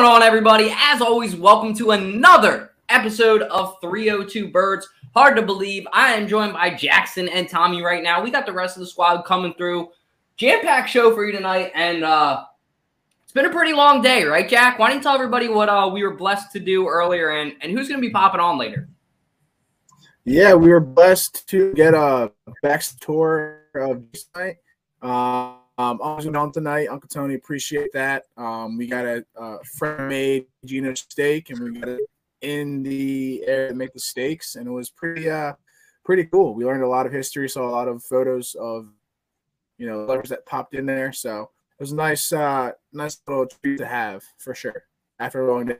going on, everybody? As always, welcome to another episode of 302 Birds. Hard to believe. I am joined by Jackson and Tommy right now. We got the rest of the squad coming through. Jam packed show for you tonight. And uh, it's been a pretty long day, right, Jack? Why don't you tell everybody what uh, we were blessed to do earlier and, and who's going to be popping on later? Yeah, we were blessed to get a back tour of this night. Um, um, on tonight, Uncle Tony, appreciate that. Um, we got a, a friend made Gino steak, and we got it in the air to make the steaks, and it was pretty, uh, pretty cool. We learned a lot of history, saw a lot of photos of, you know, letters that popped in there. So it was a nice, uh, nice little treat to have for sure after a long day.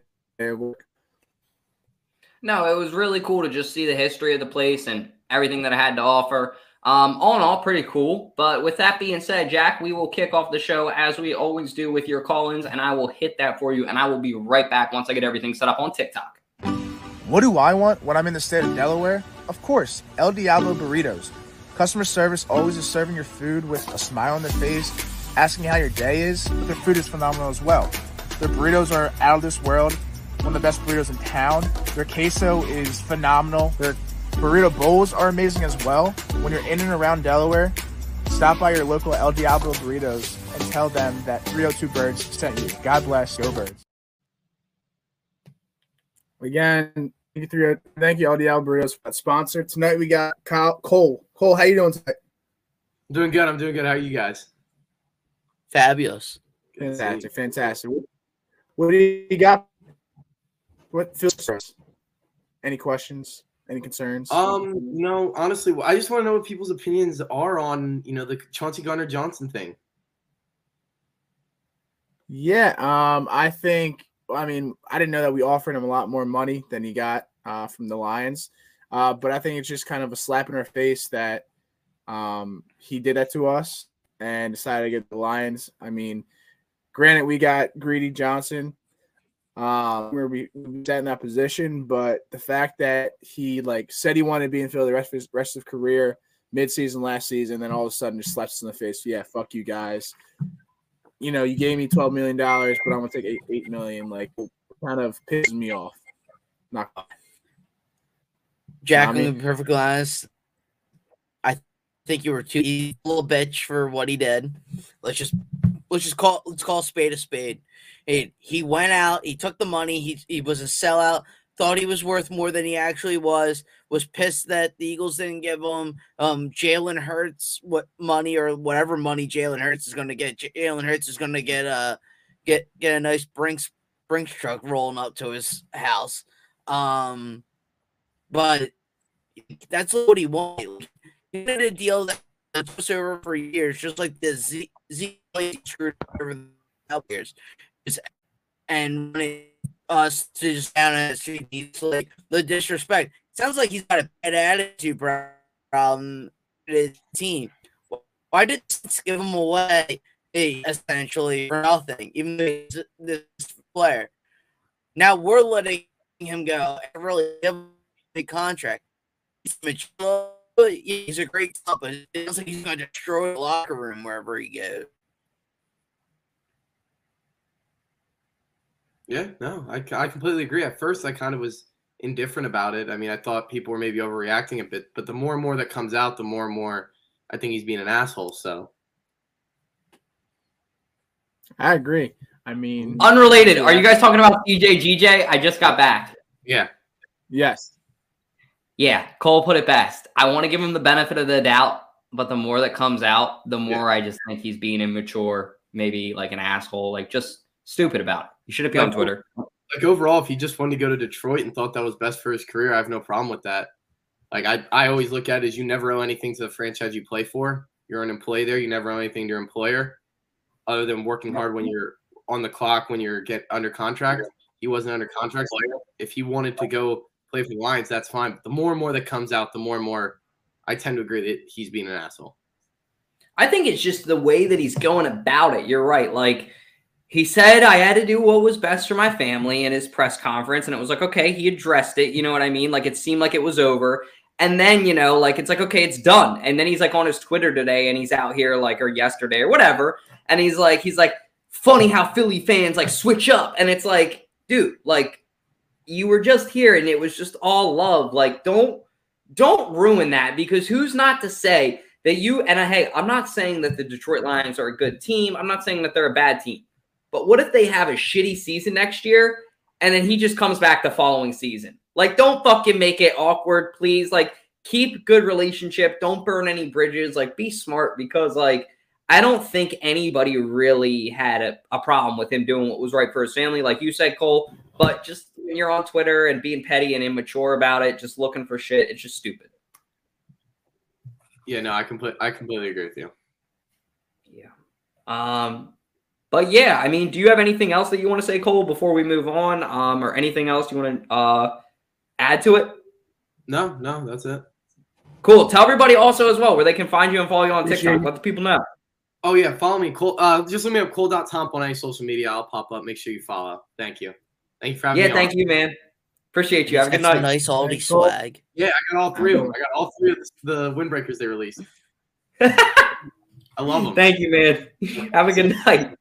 No, it was really cool to just see the history of the place and everything that I had to offer. Um, all in all, pretty cool. But with that being said, Jack, we will kick off the show as we always do with your call ins, and I will hit that for you. And I will be right back once I get everything set up on TikTok. What do I want when I'm in the state of Delaware? Of course, El Diablo Burritos. Customer service always is serving your food with a smile on their face, asking how your day is, but their food is phenomenal as well. Their burritos are out of this world, one of the best burritos in town. Their queso is phenomenal. Their Burrito bowls are amazing as well. When you're in and around Delaware, stop by your local El Diablo Burritos and tell them that 302 Birds sent you. God bless. Go Birds. Again, thank you, oh, thank you El Diablo Burritos, for that sponsor. Tonight we got Kyle, Cole. Cole, how you doing tonight? I'm doing good. I'm doing good. How are you guys? Fabulous. Fantastic. Fantastic. What do you got? What feels for us? Any questions? Any concerns? Um, no, honestly, I just want to know what people's opinions are on you know the Chauncey Gardner Johnson thing. Yeah, um, I think. I mean, I didn't know that we offered him a lot more money than he got uh, from the Lions, uh, but I think it's just kind of a slap in our face that um, he did that to us and decided to get the Lions. I mean, granted, we got Greedy Johnson, um, where we, sat in that position. But the fact that he like said he wanted to be in Philly the rest of his rest of career, midseason last season, then all of a sudden just slaps in the face. Yeah, fuck you guys. You know, you gave me twelve million dollars, but I'm gonna take eight eight million. Like, kind of pisses me off. Not. Jack, to be perfectly honest, I think you were too easy, little bitch for what he did. Let's just let's just call let's call spade a spade. He, he went out, he took the money, he, he was a sellout, thought he was worth more than he actually was, was pissed that the Eagles didn't give him um, Jalen Hurts what money or whatever money Jalen Hurts is going to get. Jalen Hurts is going to get a get get a nice Brinks Brinks truck rolling up to his house. Um, but that's what he wanted. He did a deal that was over for years, just like the Z Z screwed over the years and us to just down at the street. Like the disrespect. Sounds like he's got a bad attitude problem with his team. Why did give him away essentially for nothing, even though this player? Now we're letting him go and really give him a contract. He's a great top, but it sounds like he's going to destroy the locker room wherever he goes. Yeah, no, I, I completely agree. At first, I kind of was indifferent about it. I mean, I thought people were maybe overreacting a bit, but the more and more that comes out, the more and more I think he's being an asshole. So I agree. I mean, unrelated. Are you guys talking about CJ GJ? I just got back. Yeah. Yes. Yeah. Cole put it best. I want to give him the benefit of the doubt, but the more that comes out, the more yeah. I just think he's being immature, maybe like an asshole, like just stupid about it. You should have been on Twitter. Like overall, if he just wanted to go to Detroit and thought that was best for his career, I have no problem with that. Like I, I always look at it as you never owe anything to the franchise you play for. You're an employee there. You never owe anything to your employer, other than working hard when you're on the clock when you're get under contract. He wasn't under contract. So if he wanted to go play for the Lions, that's fine. But the more and more that comes out, the more and more I tend to agree that he's being an asshole. I think it's just the way that he's going about it. You're right. Like he said I had to do what was best for my family in his press conference. And it was like, okay, he addressed it. You know what I mean? Like it seemed like it was over. And then, you know, like it's like, okay, it's done. And then he's like on his Twitter today and he's out here like, or yesterday or whatever. And he's like, he's like, funny how Philly fans like switch up, and it's like, dude, like you were just here, and it was just all love. Like, don't don't ruin that because who's not to say that you and I, hey, I'm not saying that the Detroit Lions are a good team. I'm not saying that they're a bad team. But what if they have a shitty season next year and then he just comes back the following season? Like, don't fucking make it awkward, please. Like, keep good relationship. Don't burn any bridges. Like, be smart because, like, I don't think anybody really had a, a problem with him doing what was right for his family, like you said, Cole. But just when you're on Twitter and being petty and immature about it, just looking for shit, it's just stupid. Yeah, no, I complete I completely agree with you. Yeah. Um, but yeah, I mean, do you have anything else that you want to say, Cole, before we move on? Um, or anything else you want to uh add to it? No, no, that's it. Cool. Tell everybody also as well where they can find you and follow you on Appreciate TikTok. it. Let the people know. Oh yeah, follow me. Cole, uh, just look me up Cole.tomp on any social media. I'll pop up. Make sure you follow. Thank you. Thank you for having Yeah, me. Yeah, thank on. you, man. Appreciate you. Have a good night. nice Aldi Thanks, Cole. swag. Yeah, I got all three of them. I got all three of the windbreakers they released. I love them. Thank you, man. Have a good night.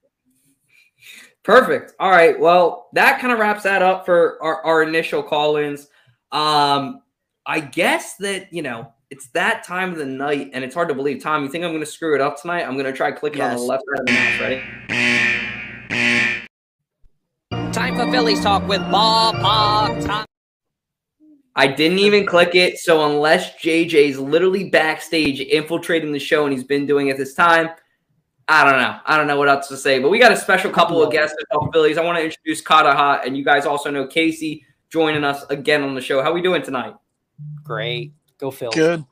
Perfect. All right. Well, that kind of wraps that up for our, our initial call-ins. Um, I guess that you know it's that time of the night, and it's hard to believe. Tom, you think I'm going to screw it up tonight? I'm going to try clicking on the left side of the mouse. Ready? Time for Phillies talk with ballpark Tom. I didn't even click it. So unless JJ's literally backstage infiltrating the show and he's been doing it this time, I don't know. I don't know what else to say. But we got a special couple of guests to talk Phillies. I want to introduce Kataha, and you guys also know Casey joining us again on the show. How are we doing tonight? Great. Go Phil. Good.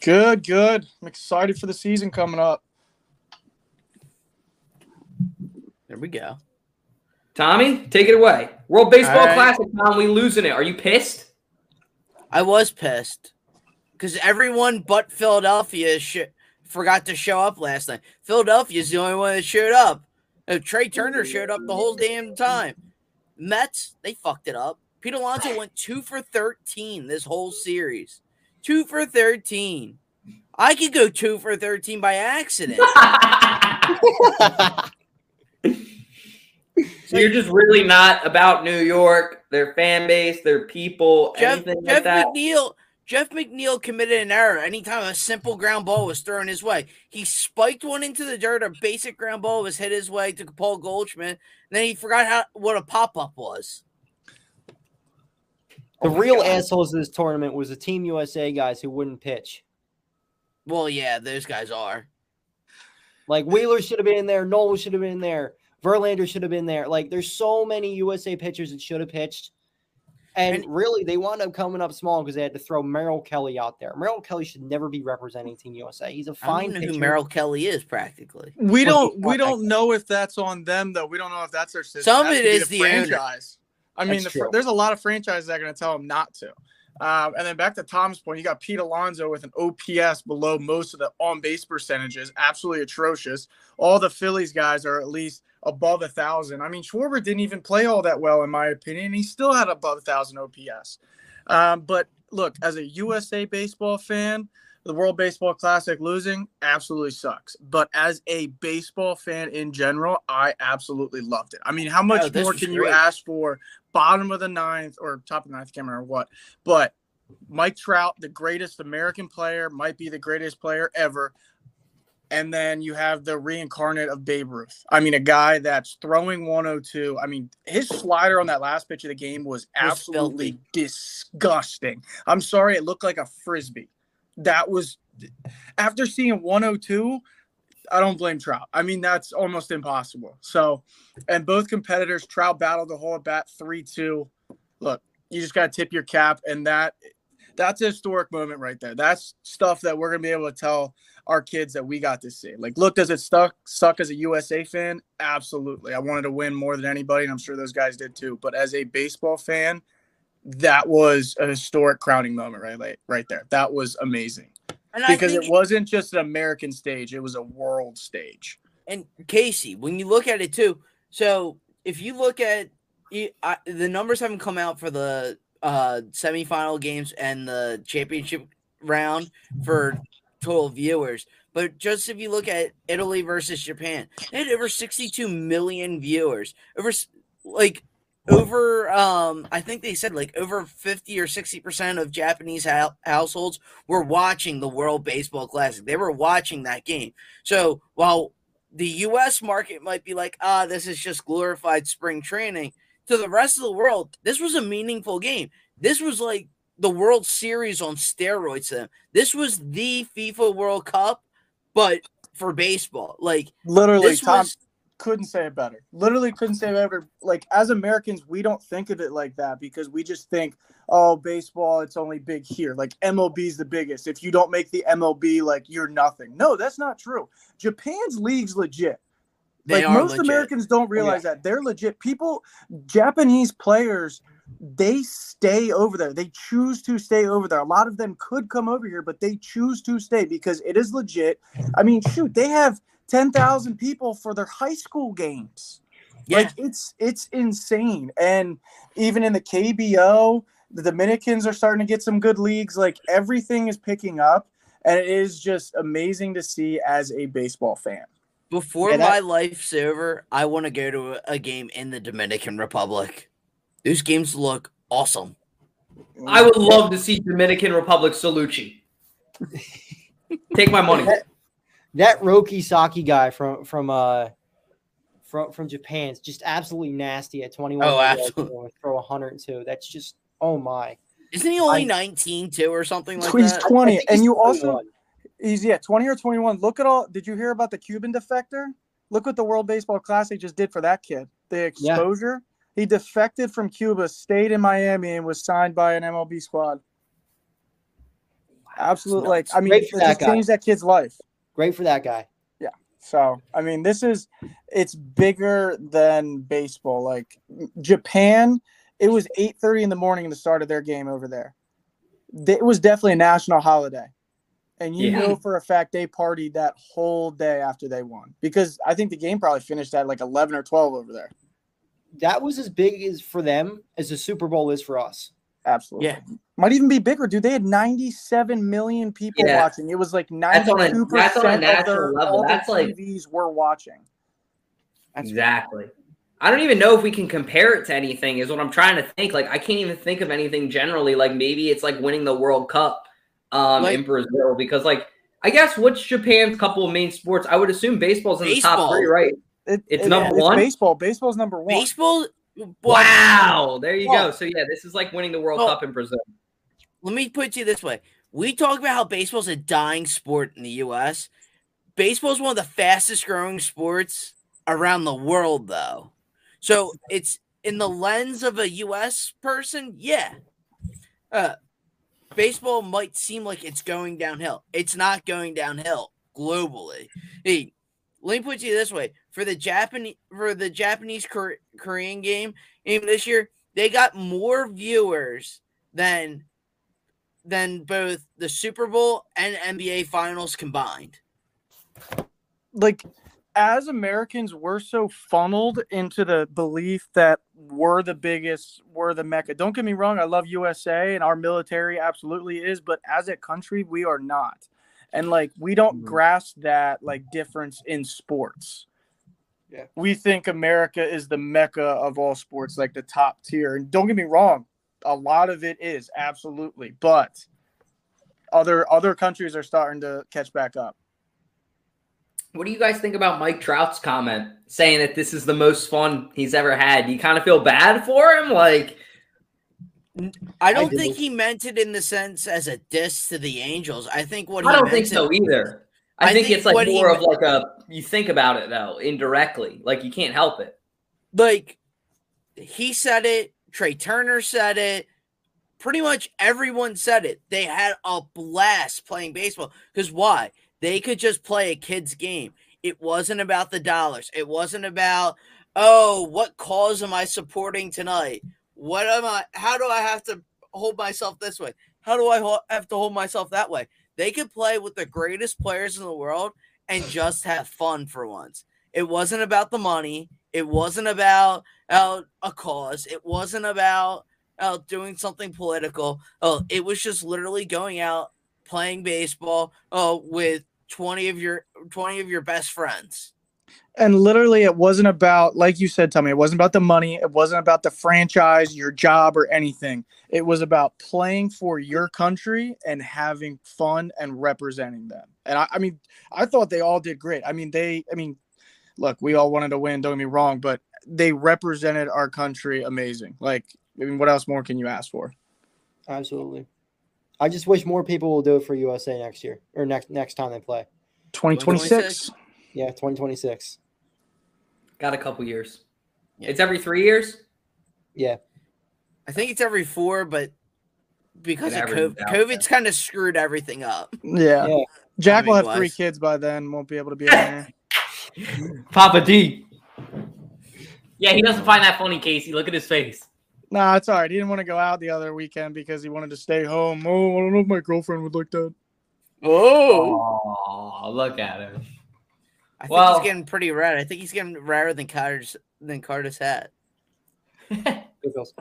Good, good. I'm excited for the season coming up. There we go. Tommy, take it away. World Baseball All right. Classic, Tom. We losing it. Are you pissed? I was pissed because everyone but Philadelphia sh- forgot to show up last night. Philadelphia's the only one that showed up. Trea Turner showed up the whole damn time. Mets, they fucked it up. Pete Alonso went two for 13 this whole series. Two for 13. I could go two for 13 by accident. So you're just really not about New York, their fan base, their people, Jeff, anything Jeff like that. McNeil. Jeff McNeil committed an error anytime a simple ground ball was thrown his way. He spiked one into the dirt. A basic ground ball was hit his way to Paul Goldschmidt. And then he forgot how what a pop up was. The oh real assholes of this tournament was the Team USA guys who wouldn't pitch. Well, yeah, those guys are. Like Wheeler should have been there, Nola should have been there, Verlander should have been there. Like there's so many USA pitchers that should have pitched. And, And- really, they wound up coming up small because they had to throw Merrill Kelly out there. Merrill Kelly should never be representing Team USA. He's a I don't fine even know pitcher. who Merrill Kelly is practically. We Well, don't we don't know if that's on them though. We don't know if that's their system. Some of That it could be the owner. franchise. I mean, the, fr- there's a lot of franchises that are going to tell them not to. Um, and then back to Tom's point, you got Pete Alonso with an OPS below most of the on base percentages, absolutely atrocious. All the Phillies guys are at least above a thousand. I mean, Schwarber didn't even play all that well, in my opinion. He still had above a thousand OPS. Um, but look, as a USA baseball fan, the World Baseball Classic losing absolutely sucks. But as a baseball fan in general, I absolutely loved it. I mean, how much Oh, more can you ask for? Bottom of the ninth or top of the ninth, I can't remember what. But Mike Trout, the greatest American player, might be the greatest player ever. And then you have the reincarnate of Babe Ruth. I mean, a guy that's throwing 102. I mean, his slider on that last pitch of the game was absolutely disgusting. I'm sorry, it looked like a frisbee. That was after seeing 102. I don't blame Trout. I mean, that's almost impossible. So, and both competitors, Trout battled the whole at bat 3 2. Look, you just got to tip your cap, and that that's a historic moment right there. That's stuff that we're going to be able to tell our kids that we got to see. Like, look, does it suck, suck as a USA fan? Absolutely. I wanted to win more than anybody, and I'm sure those guys did too. But as a baseball fan, that was a historic crowning moment right, like, right there. That was amazing And because think, it wasn't just an American stage; it was a world stage. and Casey, when you look at it too, so if you look at I, the numbers haven't come out for the uh semifinal games and the championship round for total viewers. But just if you look at Italy versus Japan, they had over 62 million viewers. Over like over um I think they said like over 50 or 60% of Japanese hou- households were watching the World Baseball Classic. They were watching that game. So while the US market might be like, ah, this is just glorified spring training, to the rest of the world, this was a meaningful game. This was like the World Series on steroids to them. This was the FIFA World Cup, but for baseball. Like Literally, Tom was couldn't say it better. Literally couldn't say it better. Like as Americans, we don't think of it like that because we just think, oh, baseball, it's only big here. Like MLB's the biggest. If you don't make the MLB, like you're nothing. No, that's not true. Japan's league's legit. They like most legit. Americans don't oh, realize that they're legit. People, Japanese players, they stay over there. They choose to stay over there. A lot of them could come over here, but they choose to stay because it is legit. I mean, shoot, they have ten thousand people for their high school games. Yeah. Like it's it's insane. And even in the KBO, the Dominicans are starting to get some good leagues. Like everything is picking up, and it is just amazing to see as a baseball fan. Before Yeah, that- my life's over, I want to go to a, a game in the Dominican Republic. Those games look awesome. I would love to see Dominican Republic Salucci. Take my money. That Roki Sasaki guy from from uh from from Japan is just absolutely nasty at 21. Oh, absolutely. you know, Throw 102. That's just oh my. Isn't he only I- 19 too or something like He's that? 20, and you also 21. He's yeah 20 or 21. Look at all. Did you hear about the Cuban defector? Look what the World Baseball Classic they just did for that kid. The Yeah. exposure. He defected from Cuba, stayed in Miami, and was signed by an MLB squad. Absolutely, like I mean, it just guy. changed that kid's life. great for that guy. Yeah. So, I mean, this is it's bigger than baseball. Like Japan, it was 8:30 in the morning in the start of their game over there. It was definitely a national holiday. And you Yeah. know for a fact they partied that whole day after they won because I think the game probably finished at like 11 or 12 over there. That was as big as for them as the Super Bowl is for us. Absolutely. Yeah. Might even be bigger, dude. They had 97 million people Yeah. watching. It was like That's on a- 92% that's on a of national their, level. all their That's like- TVs were watching. Exactly. I don't even know if we can compare it to anything, is what I'm trying to think. Like, I can't even think of anything generally. Like, maybe it's like winning the World Cup um, Like- in Brazil because, like, I guess what's Japan's couple of main sports? I would assume baseball's in the top three, right? It- It's it- number one? baseball. Baseball's number one. Baseball. Wow. There you Well- go. So, yeah, this is like winning the World Well- Cup in Brazil. Let me put it to you this way: We talk about how baseball's a dying sport in the U.S. Baseball's one of the fastest growing sports around the world, though. So it's in the lens of a U.S. person, yeah. Uh, baseball might seem like it's going downhill. It's not going downhill globally. Hey, let me put you this way: for the Japanese for the Japanese Korean game, even this year, they got more viewers than than both the Super Bowl and NBA Finals combined. like as Americans, we're so funneled into the belief that we're the biggest, we're the mecca. Don't get me wrong, I love USA and our military absolutely is, but as a country, we are not. And like we don't Mhm. grasp that like difference in sports. Yeah. We think America is the mecca of all sports, like the top tier. And don't get me wrong, a lot of it is absolutely, but other other countries are starting to catch back up. What do you guys think about Mike Trout's comment saying that this is the most fun he's ever had? Do you kind of feel bad for him? Like, I don't do. think he meant it in the sense as a diss to the Angels. I think what I he don't meant think it- so either. I, I think, think it's like more of like a you think about it though indirectly, like you can't help it. like he said it, Trea Turner said it, pretty much everyone said it. They had a blast playing baseball. Because why? They could just play a kid's game. It wasn't about the dollars. It wasn't about, oh, what cause am I supporting tonight? What am I, how do I have to hold myself this way? How do I have to hold myself that way? They could play with the greatest players in the world and just have fun for once. It wasn't about the money. It wasn't about uh, a cause. It wasn't about uh, doing something political. Oh, it was just literally going out, playing baseball uh, with 20 of your 20 of your best friends. And literally, it wasn't about, like you said, Tommy, it wasn't about the money. It wasn't about the franchise, your job, or anything. It was about playing for your country and having fun and representing them. And I, I mean, I thought they all did great. I mean, they, I mean, look, we all wanted to win, don't get me wrong, but they represented our country amazing. Like, I mean, what else more can you ask for? Absolutely. I just wish more people will do it for USA next year or next next time they play. 2026. Yeah, 2026. Got a couple years. Yeah. It's every three years. Yeah. I think it's every four, but because It of COVID, COVID's kind of screwed everything up. Yeah. Yeah. Jack will have Timing three kids by then, won't be able to be on there. Papa D. Yeah, he doesn't find that funny, Casey. Look at his face. Nah, it's all right. He didn't want to go out the other weekend because he wanted to stay home. Oh, I don't know if my girlfriend would like that. Oh, Oh, look at him. I think Well- he's getting pretty red. I think he's getting redder than Carter's than Carter's hat. Bills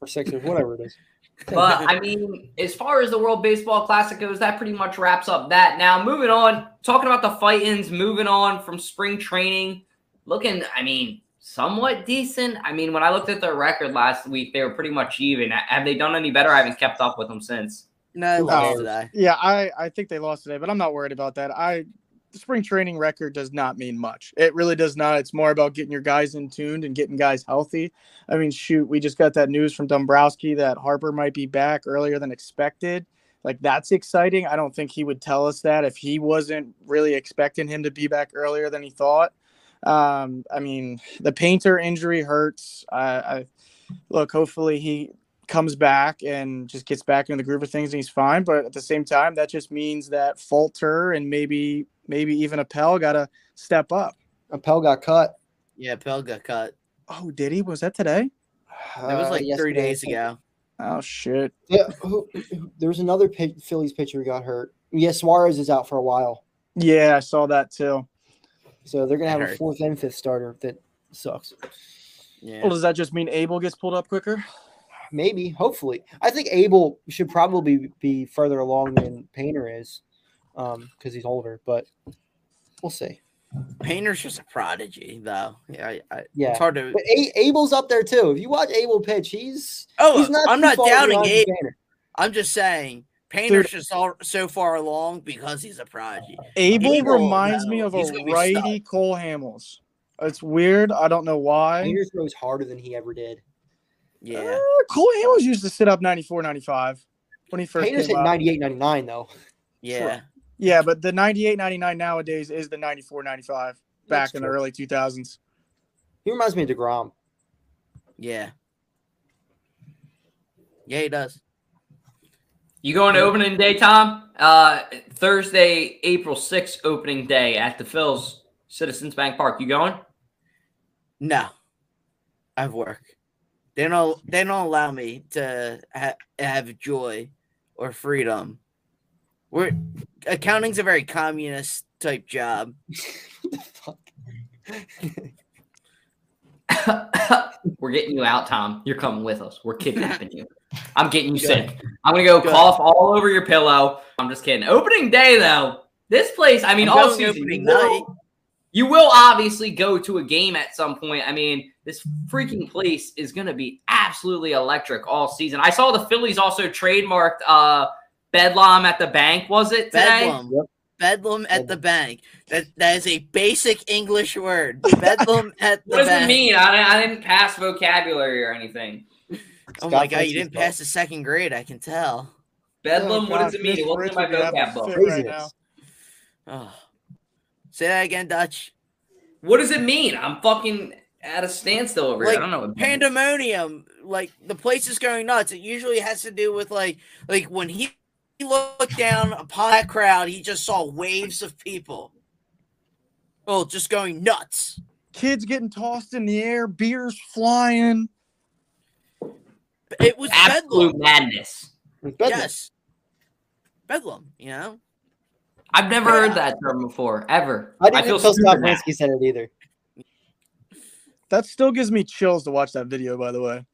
or Sixers, whatever it is. but I mean, as far as the World Baseball Classic goes, that pretty much wraps up that. Now, moving on, talking about the fight-ins, moving on from spring training, looking, I mean, somewhat decent. I mean, when I looked at their record last week, they were pretty much even. Have they done any better? I haven't kept up with them since. No, Who lost cares? today. Yeah, I, I think they lost today, but I'm not worried about that. I the spring training record does not mean much. It really does not. It's more about getting your guys in tuned and getting guys healthy. I mean, shoot, we just got that news from Dombrowski that Harper might be back earlier than expected. Like that's exciting. I don't think he would tell us that if he wasn't really expecting him to be back earlier than he thought. Um, I mean, the Painter injury hurts. I, I look. Hopefully, he comes back and just gets back into the groove of things and he's fine. But at the same time, that just means that Falter and maybe maybe even Appel got to step up. Appel got cut. Yeah, Pell got cut. Oh, did he? Was that today? That was Uh, like three yesterday, I days ago. Oh shit. Yeah, who, who- there was another pi- Phillies pitcher who got hurt. Yeah, Suarez is out for a while, Yeah, I saw that too. So they're gonna have a fourth and fifth starter. That sucks. Yeah. Well, does that just mean Abel gets pulled up quicker? Maybe, hopefully, I think Abel should probably be further along than Painter is, um, because he's older. But we'll see. Painter's just a prodigy, though. Yeah, I, I, Yeah. it's hard to. But a- Abel's up there too. If you watch Abel pitch, he's Oh, he's not. I'm not doubting behind Abe. Painter. I'm just saying Painter's just all, so far along because he's a prodigy. Abel, Abel, reminds me of a he's righty stuck. Cole Hamels. It's weird. I don't know why. Painter throws harder than he ever did. Yeah. Uh, Cole Hamels used to sit up 94, 95 when he first Painter's came hit up. 98, 99 though. Yeah. Yeah, but the 98, 99 nowadays is the 94, 95 back That's in the early 2000s. He reminds me of Degrom. Yeah. Yeah, he does. You going to opening day, Tom? Uh, Thursday, April 6th, opening day at the Phils Citizens Bank Park. You going? No, I have work. They don't. They don't allow me to ha- have joy or freedom. We're accounting's a very communist type job. Fuck. We're getting you out, Tom. You're coming with us. We're kidnapping you. I'm getting you Good. sick. I'm gonna go Good. cough all over your pillow. I'm just kidding. Opening day though, this place. I mean, I'm all season. You will, you will obviously go to a game at some point. I mean, this freaking place is gonna be absolutely electric all season. I saw the Phillies also trademarked uh Bedlam at the bank. Was it today? Bedlam. Yep. Bedlam at the bank. That that is a basic English word. Bedlam at the bank. What does bank. it mean? I, I didn't pass vocabulary or anything. Oh my god, you didn't Francisco. pass the second grade. I can tell. Bedlam. Oh, what does it mean? Miss in my Bridge vocab book. right now. Oh. Say that again, Dutch. What does it mean? I'm fucking at a standstill over Like, here. I don't know. What it means. pandemonium like the place is going nuts it usually has to do with like like when he he looked down upon that crowd he just saw waves of people oh just going nuts Kids getting tossed in the air, beers flying. it was Absolute bedlam madness. Bedlam. yes bedlam you know I've never Yeah. heard that term before, ever. I didn't feel until stupid Scott now. Said it either. That still gives me chills to watch that video, by the way.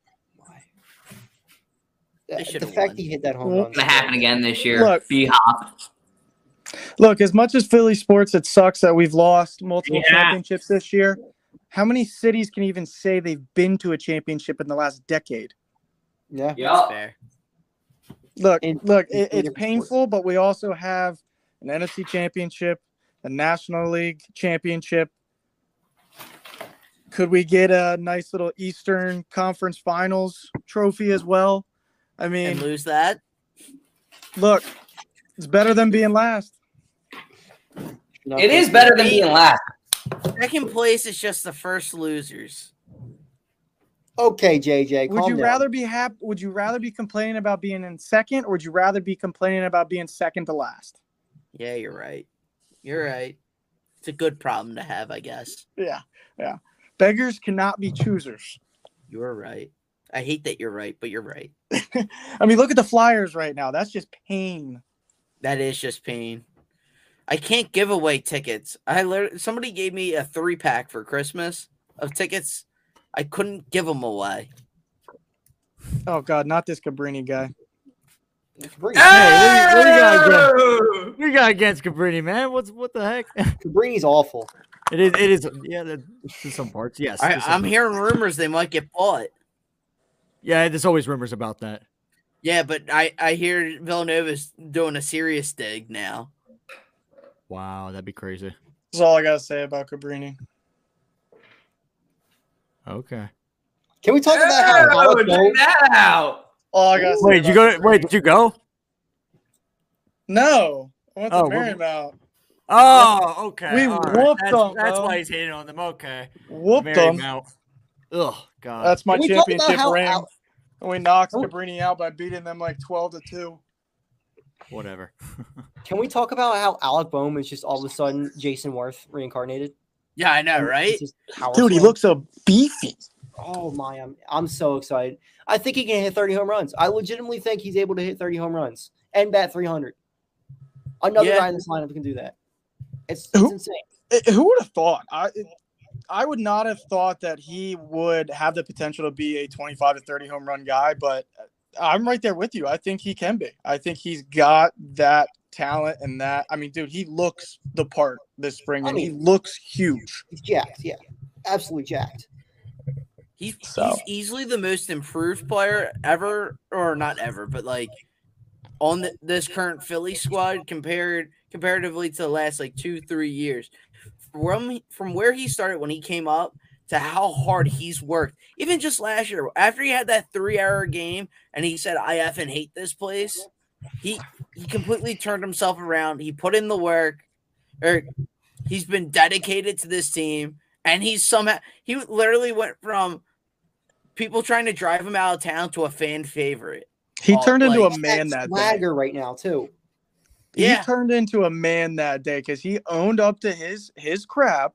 They uh, the fact won. he hit that home run. It's gonna happen again this year. Look. B hop. Look, as much as Philly sports, it sucks that we've lost multiple Yeah. championships this year. How many cities can even say they've been to a championship in the last decade? Yeah. That's Yeah. Look, In- look, in it, it's different sports. painful, but we also have an NFC championship, a National League championship. Could we get a nice little Eastern Conference Finals trophy as well? I And mean, lose that. look, it's better than being last. It is better than being last. Second place is just the first losers. Okay, JJ. Would you down. rather be happy? Would you rather be complaining about being in second, or would you rather be complaining about being second to last? Yeah, you're right. You're right. It's a good problem to have, I guess. Yeah, yeah. Beggars cannot be choosers. You're right. I hate that you're right, but you're right. I mean, look at the Flyers right now. That's just pain. That is just pain. I can't give away tickets. I learned somebody gave me a three pack for Christmas of tickets. I couldn't give them away. Oh God, not this Cabrini guy. Cabrini, Hey, what do you- what do you got against- you got against Cabrini, man? What's what the heck? Cabrini's awful. It is. It is. Yeah, there- to some parts. Yes. I, I'm parts. hearing rumors they might get bought. Yeah, there's always rumors about that. Yeah, but I I hear Villanova's doing a serious dig now. Wow, that'd be crazy. That's all I gotta say about Cabrini. Okay. Can we talk about how Oh, Alec check Bohm- that out. All I gotta say. Wait, did you go? To, wait, did you go? No, I went to Oh, we're- Marymount. Oh, okay. We all right. whooped That's, them, that's bro. why he's hating on them. Okay. Whooped Mary them. Mount. Oh God. That's my Can we talk about championship ring. Al- and we knocked Oh. Cabrini out by beating them like twelve to two. Whatever. Can we talk about how Alec Bohm is just all of a sudden Jayson Werth reincarnated? Yeah, I know, right? It's just Dude, he looks so beefy. Oh my, I'm I'm so excited. I think he can hit 30 home runs. I legitimately think he's able to hit 30 home runs and bat 300. Another Yeah. guy in this lineup can do that. It's, it's Who- insane. Eh, who would have thought? I I would not have thought that he would have the potential to be a 25 to 30 home run guy, but I'm right there with you. I think he can be. I think he's got that talent and that. I mean, dude, he looks the part this spring I and he looks huge. He's jacked. Yeah, absolutely jacked. He's, So- he's easily the most improved player ever, or not ever, but like on the, this current Philly squad compared comparatively to the last like two three years. From from where he started when he came up to how hard he's worked, even just last year after he had that three hour game and he said I effing hate this place, he he completely turned himself around. He put in the work, or he's been dedicated to this team, and he's somehow he literally went from people trying to drive him out of town to a fan favorite. He turned into a man that day. swagger right now too. Yeah. He turned into a man that day because he owned up to his his crap,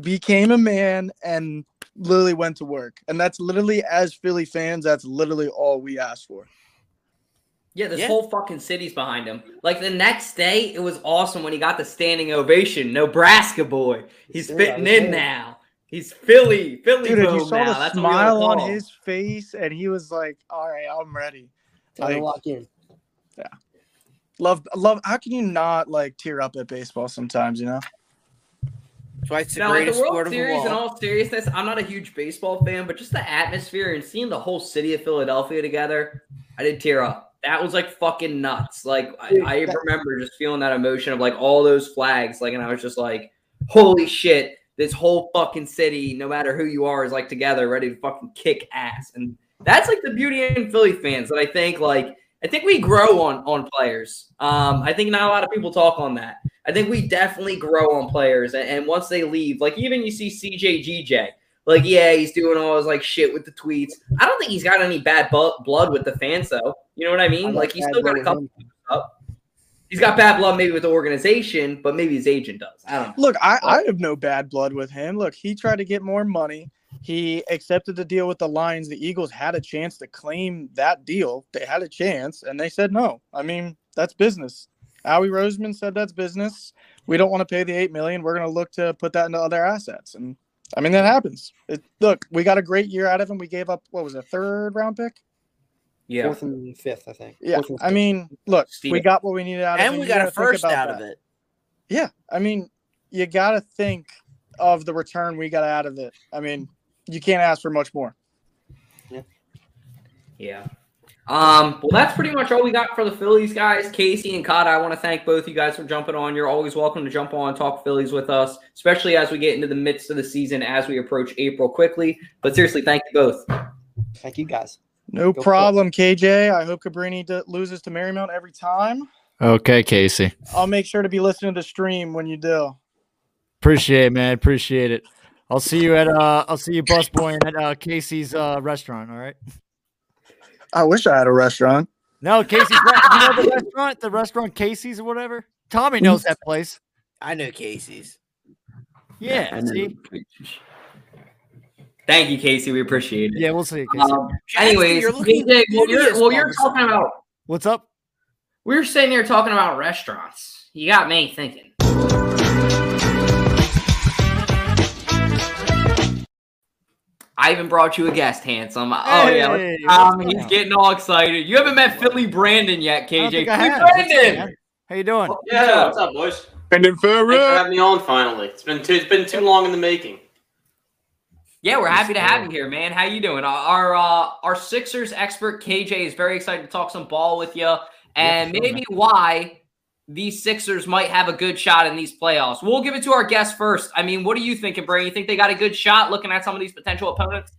became a man, and literally went to work. And that's literally as Philly fans, that's literally all we asked for. Yeah, this Yeah. whole fucking city's behind him. Like the next day, it was awesome when he got the standing ovation. Nebraska boy, he's Yeah, fitting in there. now. He's Philly, Philly Dude, you saw now. the That's smile on his face, and he was like, "All right, I'm ready." Time to Like- lock in. Love, love. How can you not like tear up at baseball sometimes? You know. That's why it's the Now, like the greatest sport World Series, in all. all seriousness, I'm not a huge baseball fan, but just the atmosphere and seeing the whole city of Philadelphia together, I did tear up. That was like fucking nuts. Like I, I that- remember just feeling that emotion of like all those flags, like, and I was just like, holy shit, this whole fucking city, no matter who you are, is like together, ready to fucking kick ass. And that's like the beauty in Philly fans that I think like I think we grow on on players. Um, I think not a lot of people talk on that. I think we definitely grow on players, and, and once they leave, like even you see CJ GJ, like yeah, he's doing all his like shit with the tweets. I don't think he's got any bad bu- blood with the fans, though. You know what I I mean? like Like he's still got a couple up. He's got bad blood maybe with the organization, but maybe his agent does. I don't know. Look, I, I have no bad blood with him. Look, he tried to get more money. He accepted the deal with the Lions. The Eagles had a chance to claim that deal. They had a chance, and they said no. I mean, that's business. Howie Roseman said that's business. We don't want to pay the eight million. We're going to look to put that into other assets, and I mean that happens. It, look, we got a great year out of him. We gave up what was a third round pick? Yeah. Fourth and fifth, I think. Yeah, I mean, look, Steve. we got what we needed out of it, And him. we You got a first about out of it. Yeah, I mean, you got to think of the return we got out of it. I mean, you can't ask for much more. Yeah. Um, well, that's pretty much all we got for the Phillies, guys. Casey and Cotta, I want to thank both you guys for jumping on. You're always welcome to jump on and talk Phillies with us, especially as we get into the midst of the season as we approach April quickly. But seriously, thank you both. Thank you guys. No Go for it. problem, KJ. I hope Cabrini d- loses to Marymount every time. Okay, Casey. I'll make sure to be listening to the stream when you do. Appreciate it, man. Appreciate it. I'll see you at uh I'll see you busboying at uh Casey's uh restaurant, all right? I wish I had a restaurant. No, Casey's you know the restaurant, the restaurant Casey's or whatever? Tommy knows that place. I know Casey's. Yeah, see? Thank you, Casey. We appreciate it. Yeah, we'll see you, Casey. Um, Jackson, anyways, you're looking KJ, well, you're, well, you're all of a sudden. talking about What's up? we were sitting here talking about restaurants. You got me thinking. I even brought you a guest, handsome. Oh yeah, look Hey, at Tom, he's up? getting all excited. You haven't met Philly Brandon yet, I KJ. think I Philly have. Brandon. How you doing? Yeah, what's up, boys? Brendan Thanks for having me on finally. It's been too, it's been too long in the making. Yeah, we're happy to have you here, man. How you doing? Our our, uh, our Sixers expert KJ is very excited to talk some ball with you, and sure, maybe why these Sixers might have a good shot in these playoffs. We'll give it to our guest first. I mean, what are you thinking, Bray? You think they got a good shot looking at some of these potential opponents?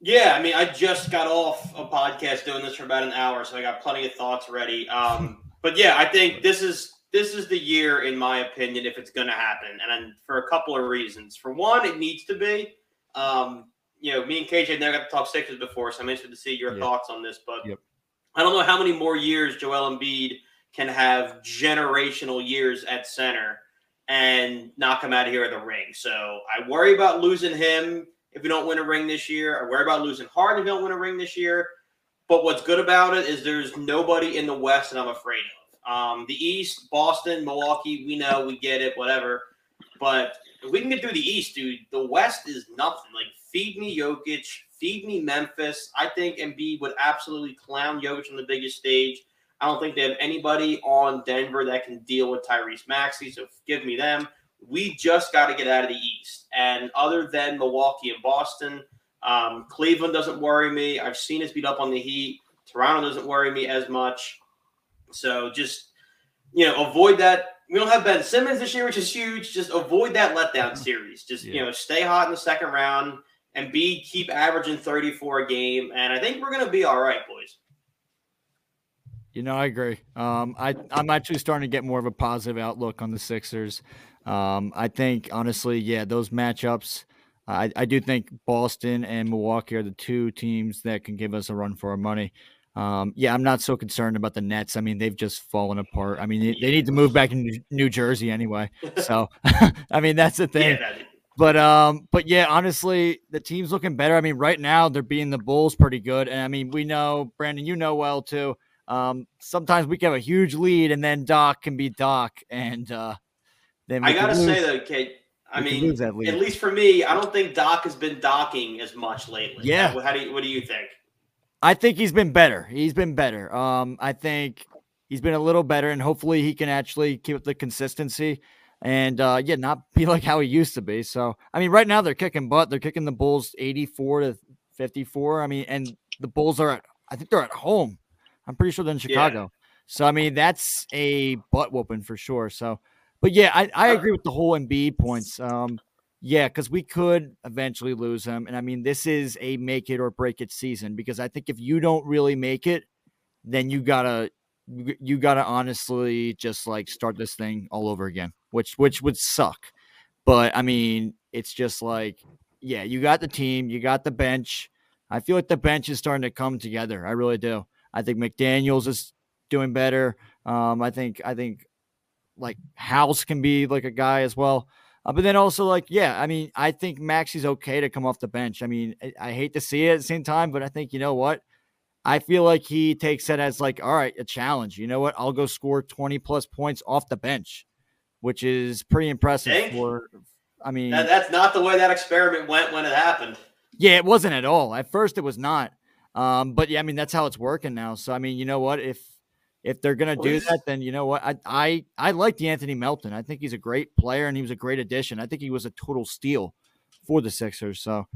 Yeah, I mean, I just got off a podcast doing this for about an hour, so I got plenty of thoughts ready. Um, but yeah, I think this is this is the year, in my opinion, if it's going to happen, and for a couple of reasons. For one, it needs to be. Um, you know, me and KJ never got to talk Sixers before, so I'm interested to see your Yep. thoughts on this. But Yep. I don't know how many more years Joel Embiid can have generational years at center and knock him out of here with a ring. So I worry about losing him if we don't win a ring this year. I worry about losing Harden if we don't win a ring this year. But what's good about it is there's nobody in the West that I'm afraid of. Um, the East, Boston, Milwaukee, we know, we get it, whatever. But if we can get through the East, dude, the West is nothing. Like, feed me Jokic, feed me Memphis. I think Embiid would absolutely clown Jokic on the biggest stage. I don't think they have anybody on Denver that can deal with Tyrese Maxey, so give me them. We just got to get out of the East. And other than Milwaukee and Boston, um, Cleveland doesn't worry me. I've seen us beat up on the Heat. Toronto doesn't worry me as much. So just, you know, avoid that. We don't have Ben Simmons this year, which is huge. Just avoid that letdown series. Just, you know, stay hot in the second round and be keep averaging 34 a game. And I think we're going to be all right, boys. You know, I agree. Um, I I'm actually starting to get more of a positive outlook on the Sixers. Um, I think honestly, yeah, those matchups. I, I do think Boston and Milwaukee are the two teams that can give us a run for our money. Um, yeah, I'm not so concerned about the Nets. I mean, they've just fallen apart. I mean, they, they need to move back to New- Jersey anyway. So, I mean, that's the thing. Yeah, that- But um, but yeah, honestly, the team's looking better. I mean, right now they're beating the Bulls pretty good, and I mean, we know Brandon, you know well too. Um, sometimes we can have a huge lead, and then Doc can be Doc, and uh, then I gotta say though, Kate. I mean, at least for me, I don't think Doc has been docking as much lately. Yeah. How do you, what do you think? I think he's been better. He's been better. Um, I think he's been a little better, and hopefully he can actually keep up the consistency and uh, yeah, not be like how he used to be. So I mean, right now they're kicking butt. They're kicking the Bulls eighty-four to fifty-four. I mean, and the Bulls are at I think they're at home. I'm pretty sure they're in Chicago. So I mean, that's a butt whooping for sure. So, but yeah, I, I agree with the whole Embiid points. Um, yeah, because we could eventually lose him, and I mean, this is a make it or break it season. Because I think if you don't really make it, then you gotta you gotta honestly just like start this thing all over again, which which would suck. But I mean, it's just like, yeah, you got the team, you got the bench. I feel like the bench is starting to come together. I really do. I think McDaniels is doing better. Um, I think I think like House can be like a guy as well. Uh, but then also like, yeah, I mean, I think Maxey's okay to come off the bench. I mean, I, I hate to see it at the same time, but I think you know what? I feel like he takes it as like, all right, a challenge. You know what? I'll go score 20 plus points off the bench, which is pretty impressive for I mean, That, that's not the way that experiment went when it happened. yeah, it wasn't at all. At first, it was not. Um, but yeah, I mean that's how it's working now. So I mean, you know what? If if they're gonna do that, then you know what? I I I like the Anthony Melton. I think he's a great player and he was a great addition. I think he was a total steal for the Sixers. So,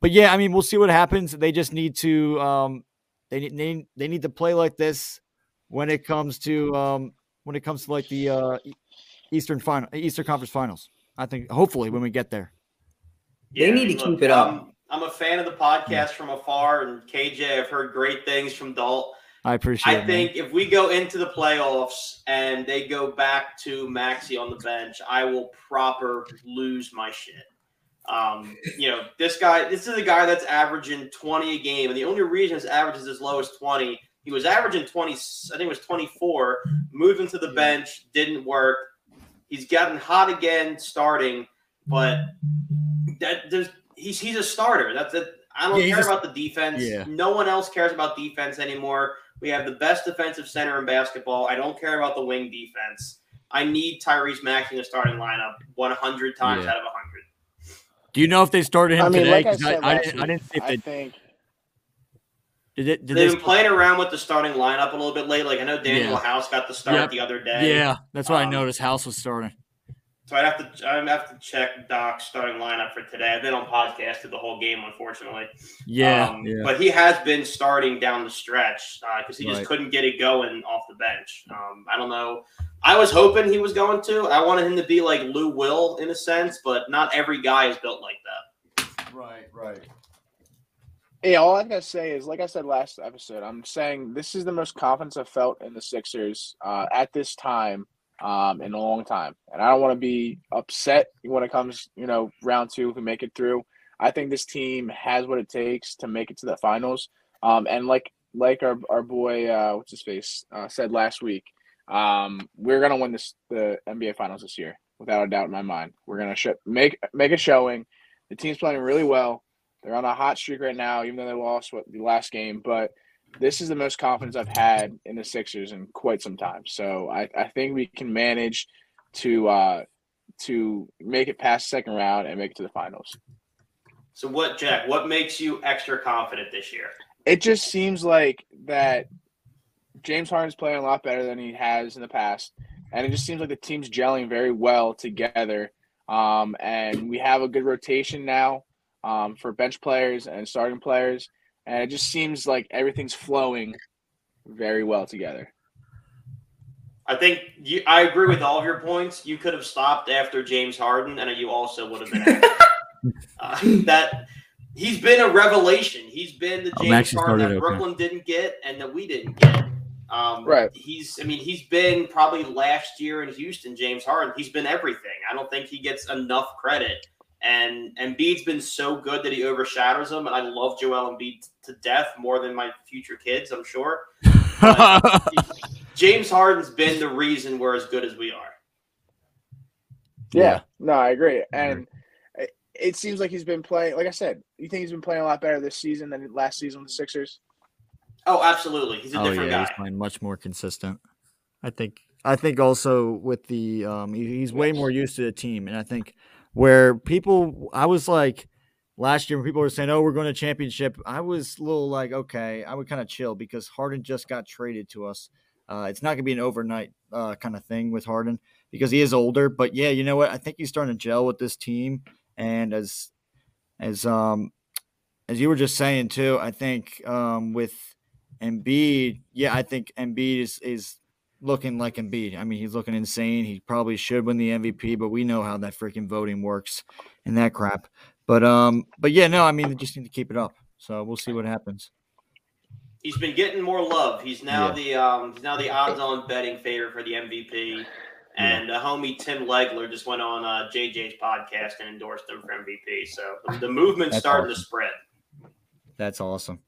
but yeah, I mean, we'll see what happens. They just need to um they need they, they need to play like this when it comes to um when it comes to like the uh Eastern final Eastern Conference Finals. I think hopefully when we get there. They Yeah, need to keep it up. I'm, a fan of the podcast from afar, and KJ, I've heard great things from Dalt. I appreciate it. I it. think if we go into the playoffs and they go back to Maxey on the bench, I will proper lose my shit. Um, you know, this guy, this is a guy that's averaging 20 a game, and the only reason his average is as low as 20, he was averaging 20, I think it was 24, Moving to the bench, didn't work. He's gotten hot again starting, but that there's he's he's a starter. That's it. I don't Yeah, care about the defense. Yeah. No one else cares about defense anymore. We have the best defensive center in basketball. I don't care about the wing defense. I need Tyrese Maxey in the starting lineup 100 times Yeah. out of 100. Do you know if they started him I mean, today? like I 'Cause I, said I, last didn't, I didn't see if I they think did. It, did They've they been playing around with the starting lineup a little bit late. Like I know Daniel Yeah. House got the start Yep. the other day. Yeah, that's why I Um, noticed House was starting. So I'd have to I'd have to check Doc's starting lineup for today. I've been on podcast podcasted the whole game, unfortunately. Yeah, Um, yeah. But he has been starting down the stretch because he just couldn't get it going off the bench. Um, I don't know. I was hoping he was going to. I wanted him to be like Lou Will in a sense, but not every guy is built like that. Right, right. Yeah, all I gotta say is, like I said last episode, I'm saying this is the most confidence I've felt in the Sixers uh, at this time um, in a long time, and I don't want to be upset when it comes, you know, round two if we make it through. I think this team has what it takes to make it to the finals, um, and like like our our boy, uh, what's his face, uh, said last week, um, we're gonna win this the NBA Finals this year without a doubt in my mind. We're gonna sh- make make a showing. The team's playing really well. They're on a hot streak right now, even though they lost what the last game. But this is the most confidence I've had in the Sixers in quite some time. So I, I think we can manage to uh, to make it past second round and make it to the finals. So what, Jack? What makes you extra confident this year? It just seems like that James Harden's playing a lot better than he has in the past, and it just seems like the team's gelling very well together. Um, and we have a good rotation now um, for bench players and starting players, and it just seems like everything's flowing very well together. I think you, I agree with all of your points. You could have stopped after James Harden, and you also would have been uh, that. He's been a revelation. He's been the Oh, James Maxey Harden that started, okay. Brooklyn didn't get and that we didn't get. Um, Right. He's. I mean, he's been probably last year in Houston. James Harden. He's been everything. I don't think he gets enough credit. And Embiid's been so good that he overshadows him. And I love Joel Embiid to death more than my future kids. I'm sure. James Harden's been the reason we're as good as we are. Yeah, no, I agree, and it, it seems like he's been playing. Like I said, you think he's been playing a lot better this season than last season with the Sixers? Oh, absolutely. He's a oh different yeah, guy. he's playing much more consistent. I think. I think also with the um, he- he's way more used to the team, and I think where people, I was like last year when people were saying, "Oh, we're going to championship," I was a little like, okay, I would kind of chill because Harden just got traded to us. Uh, it's not going to be an overnight uh, kind of thing with Harden because he is older. But yeah, you know what? I think he's starting to gel with this team, and as as um as you were just saying too, I think um with Embiid, yeah, I think Embiid is is looking like Embiid. I mean, he's looking insane. He probably should win the MVP, but we know how that freaking voting works and that crap. But um, but yeah, no, I mean, they just need to keep it up. So we'll see what happens. He's been getting more love. He's now Yeah. the um he's now the odds-on betting favorite for the MVP. And uh, homie Tim Legler just went on uh, JJ's podcast and endorsed him for MVP. So the movement's That's starting to spread. That's awesome.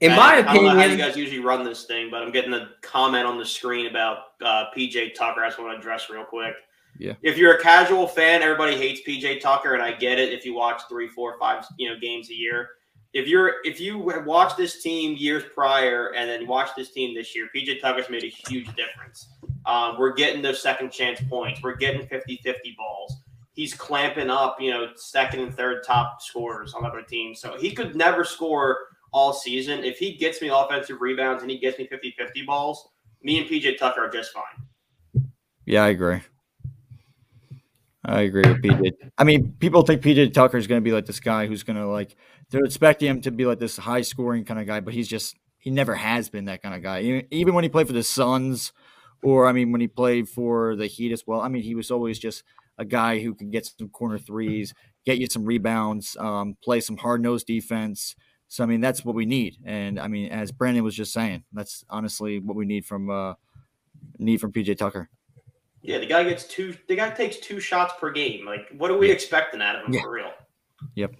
In And my I don't know how you opinion, guys usually run this thing, but I'm getting a comment on the screen about uh, PJ Tucker. I just want to address real quick. Yeah. If you're a casual fan, everybody hates PJ Tucker, and I get it. If you watch three, four, five, you know, games a year, if you're if you have watched this team years prior and then watch this team this year, PJ Tucker's made a huge difference. Um, we're getting those second chance points. We're getting 50-50 balls. He's clamping up, you know, second and third top scorers on other teams. So he could never score all season. If he gets me offensive rebounds and he gets me 50-50 balls, me and PJ Tucker are just fine. Yeah, I agree. I agree with PJ. I mean, people think PJ Tucker is going to be like this guy who's going to like they're expecting him to be like this high scoring kind of guy, but he's just he never has been that kind of guy. Even when he played for the Suns, or I mean, when he played for the Heat as well. I mean, he was always just a guy who could get some corner threes, get you some rebounds, um, play some hard nosed defense. So I mean, that's what we need. And I mean, as Brandon was just saying, that's honestly what we need from uh, need from PJ Tucker. Yeah, the guy gets two. The guy takes two shots per game. Like, what are we expecting out of him Yeah. for real? Yep.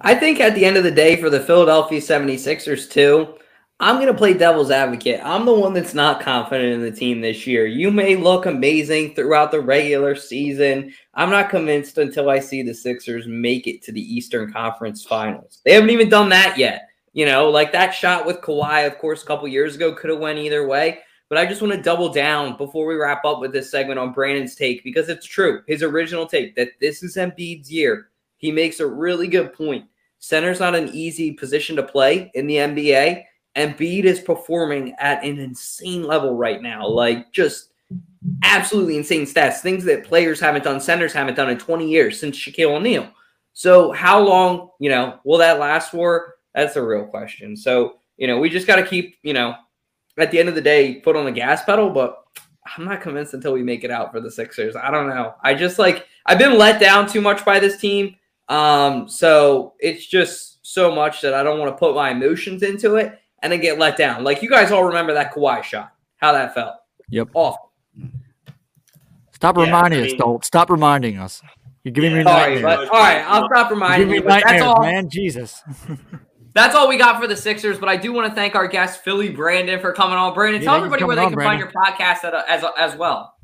I think at the end of the day, for the Philadelphia 76ers, too, I'm going to play devil's advocate. I'm the one that's not confident in the team this year. You may look amazing throughout the regular season. I'm not convinced until I see the Sixers make it to the Eastern Conference Finals. They haven't even done that yet. You know, like that shot with Kawhi, of course, a couple years ago could have went either way. But I just want to double down before we wrap up with this segment on Brandon's take because it's true. His original take that this is Embiid's year. He makes a really good point. Center's not an easy position to play in the NBA. Embiid is performing at an insane level right now. Like just absolutely insane stats, things that players haven't done, centers haven't done in 20 years since Shaquille O'Neal. So how long, you know, will that last for? That's a real question. So, you know, we just got to keep, you know, at the end of the day, foot on the gas pedal, but I'm not convinced until we make it out for the Sixers. I don't know. I just like I've been let down too much by this team. Um, so it's just so much that I don't want to put my emotions into it and then get let down. Like you guys all remember that Kawhi shot, how that felt. Yep. Awful. Stop Yeah, reminding I us, mean- Dolt. Stop reminding us. You're giving me Sorry, nightmares. but all right, I'll stop reminding you. me But that's all. man. Jesus. That's all we got for the Sixers. But I do want to thank our guest Philly Brandon for coming on. Brandon, Yeah, tell thank you for everybody where they coming can on, find your podcast at, as as well.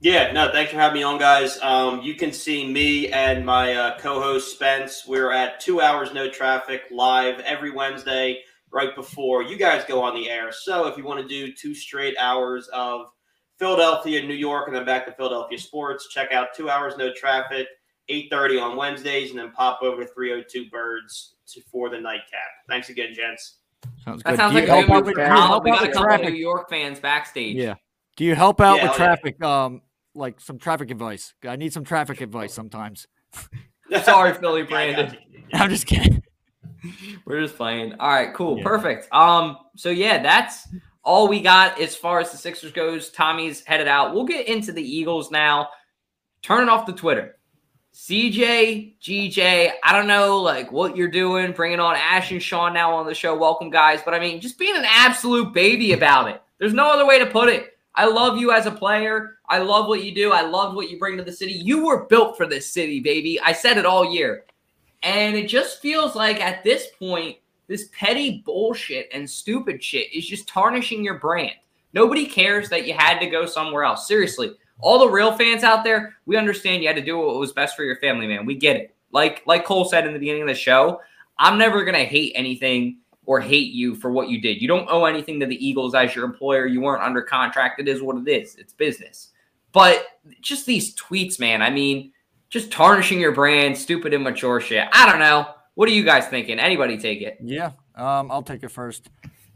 Yeah, no, thanks for having me on, guys. Um, you can see me and my uh, co-host Spence. We're at Two Hours No Traffic live every Wednesday, right before you guys go on the air. So if you want to do two straight hours of Philadelphia, New York, and then back to Philadelphia sports, check out Two Hours No Traffic, eight thirty on Wednesdays, and then pop over three hundred two Birds to, for the nightcap. Thanks again, gents. Sounds That good. sounds Do like you a help good out move with- for do you Colin. help We out got a couple traffic? New York fans backstage. Yeah. Do you help out Yeah, with hell yeah. traffic? Um, like some traffic advice. I need some traffic advice sometimes. Sorry, Philly Brandon. got you. I'm just kidding. We're just playing. All right, cool, Yeah. perfect. Um, so yeah, that's all we got as far as the Sixers goes. Tommy's headed out. We'll get into the Eagles now. Turning off the Twitter. CJ, GJ, I don't know like what you're doing, bringing on Ash and Sean now on the show. Welcome, guys. But I mean, just being an absolute baby about it. There's no other way to put it. I love you as a player. I love what you do. I love what you bring to the city. You were built for this city, baby. I said it all year. And it just feels like at this point, this petty bullshit and stupid shit is just tarnishing your brand. Nobody cares that you had to go somewhere else. Seriously, all the real fans out there, we understand you had to do what was best for your family, man. We get it. Like like Cole said in the beginning of the show, I'm never gonna hate anything or hate you for what you did. You don't owe anything to the Eagles as your employer. You weren't under contract. It is what it is. It's business. But just these tweets, man. I mean, just tarnishing your brand, stupid immature shit. I don't know. What are you guys thinking? Anybody take it? Yeah. Um, I'll take it first.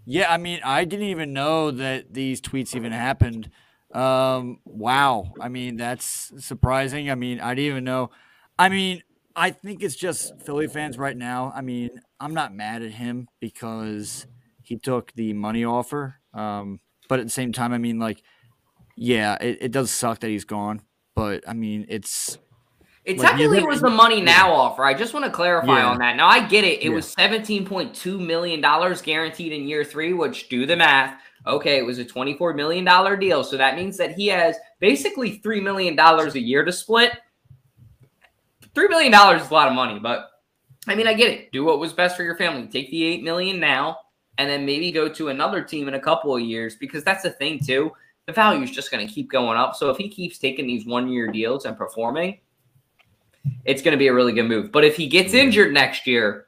Yeah, I mean, I didn't even know that these tweets even happened. Um, wow. I mean, that's surprising. I mean, I didn't even know. I mean, I think it's just Philly fans right now. I mean, I'm not mad at him because he took the money offer. Um, but at the same time, I mean, like, yeah, it, it does suck that he's gone. But I mean, it's It Like, technically was the money now offer. I just want to clarify Yeah. on that. Now I get it. It Yeah. was $17.2 million guaranteed in year three, which do the math. Okay, it was a $24 million deal. So that means that he has basically $3 million a year to split. $3 million is a lot of money, but I mean, I get it. Do what was best for your family. Take the 8 million now and then maybe go to another team in a couple of years because that's the thing, too. The value is just going to keep going up. So if he keeps taking these one year deals and performing, it's going to be a really good move. But if he gets injured next year,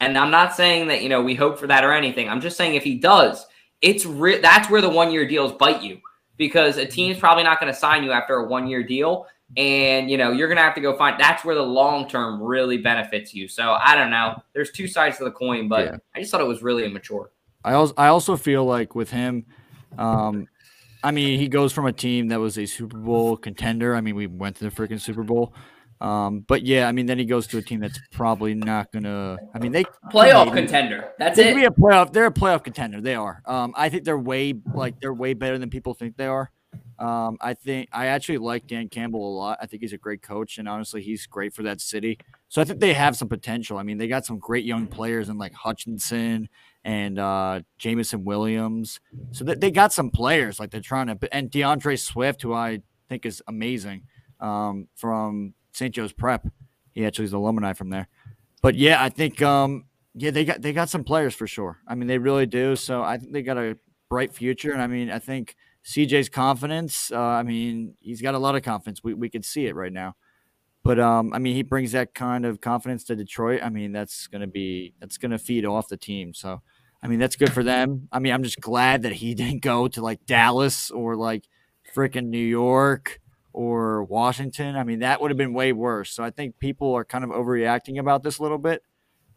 and I'm not saying that you know we hope for that or anything. I'm just saying if he does, it's re- that's where the one year deals bite you because a team's probably not going to sign you after a one year deal. and you know you're gonna have to go find. That's where the long term really benefits you. So I don't know. There's two sides to the coin, but Yeah. I just thought it was really immature. I also I also feel like with him, um, I mean, he goes from a team that was a Super Bowl contender. I mean, we went to the freaking Super Bowl. Um, but yeah, I mean, then he goes to a team that's probably not gonna. I mean, they Playoff maybe- contender. That's They could be a playoff. They're a playoff contender. They are. Um, I think they're way like they're way better than people think they are. Um, I think I actually like Dan Campbell a lot. I think he's a great coach, and honestly, he's great for that city. So I think they have some potential. I mean, they got some great young players in like Hutchinson and uh, Jameson Williams. So they, they got some players like they're trying to. And D'Andre Swift, who I think is amazing um, from St. Joe's Prep. He actually is alumni from there. But yeah, I think um, yeah, they got they got some players for sure. I mean, they really do. So I think they got a bright future. And I mean, I think CJ's confidence. Uh, I mean, he's got a lot of confidence. We we can see it right now. But um, I mean, he brings that kind of confidence to Detroit. I mean, that's gonna be that's gonna feed off the team. So, I mean, that's good for them. I mean, I'm just glad that he didn't go to like Dallas or like freaking New York or Washington. I mean, that would have been way worse. So I think people are kind of overreacting about this a little bit.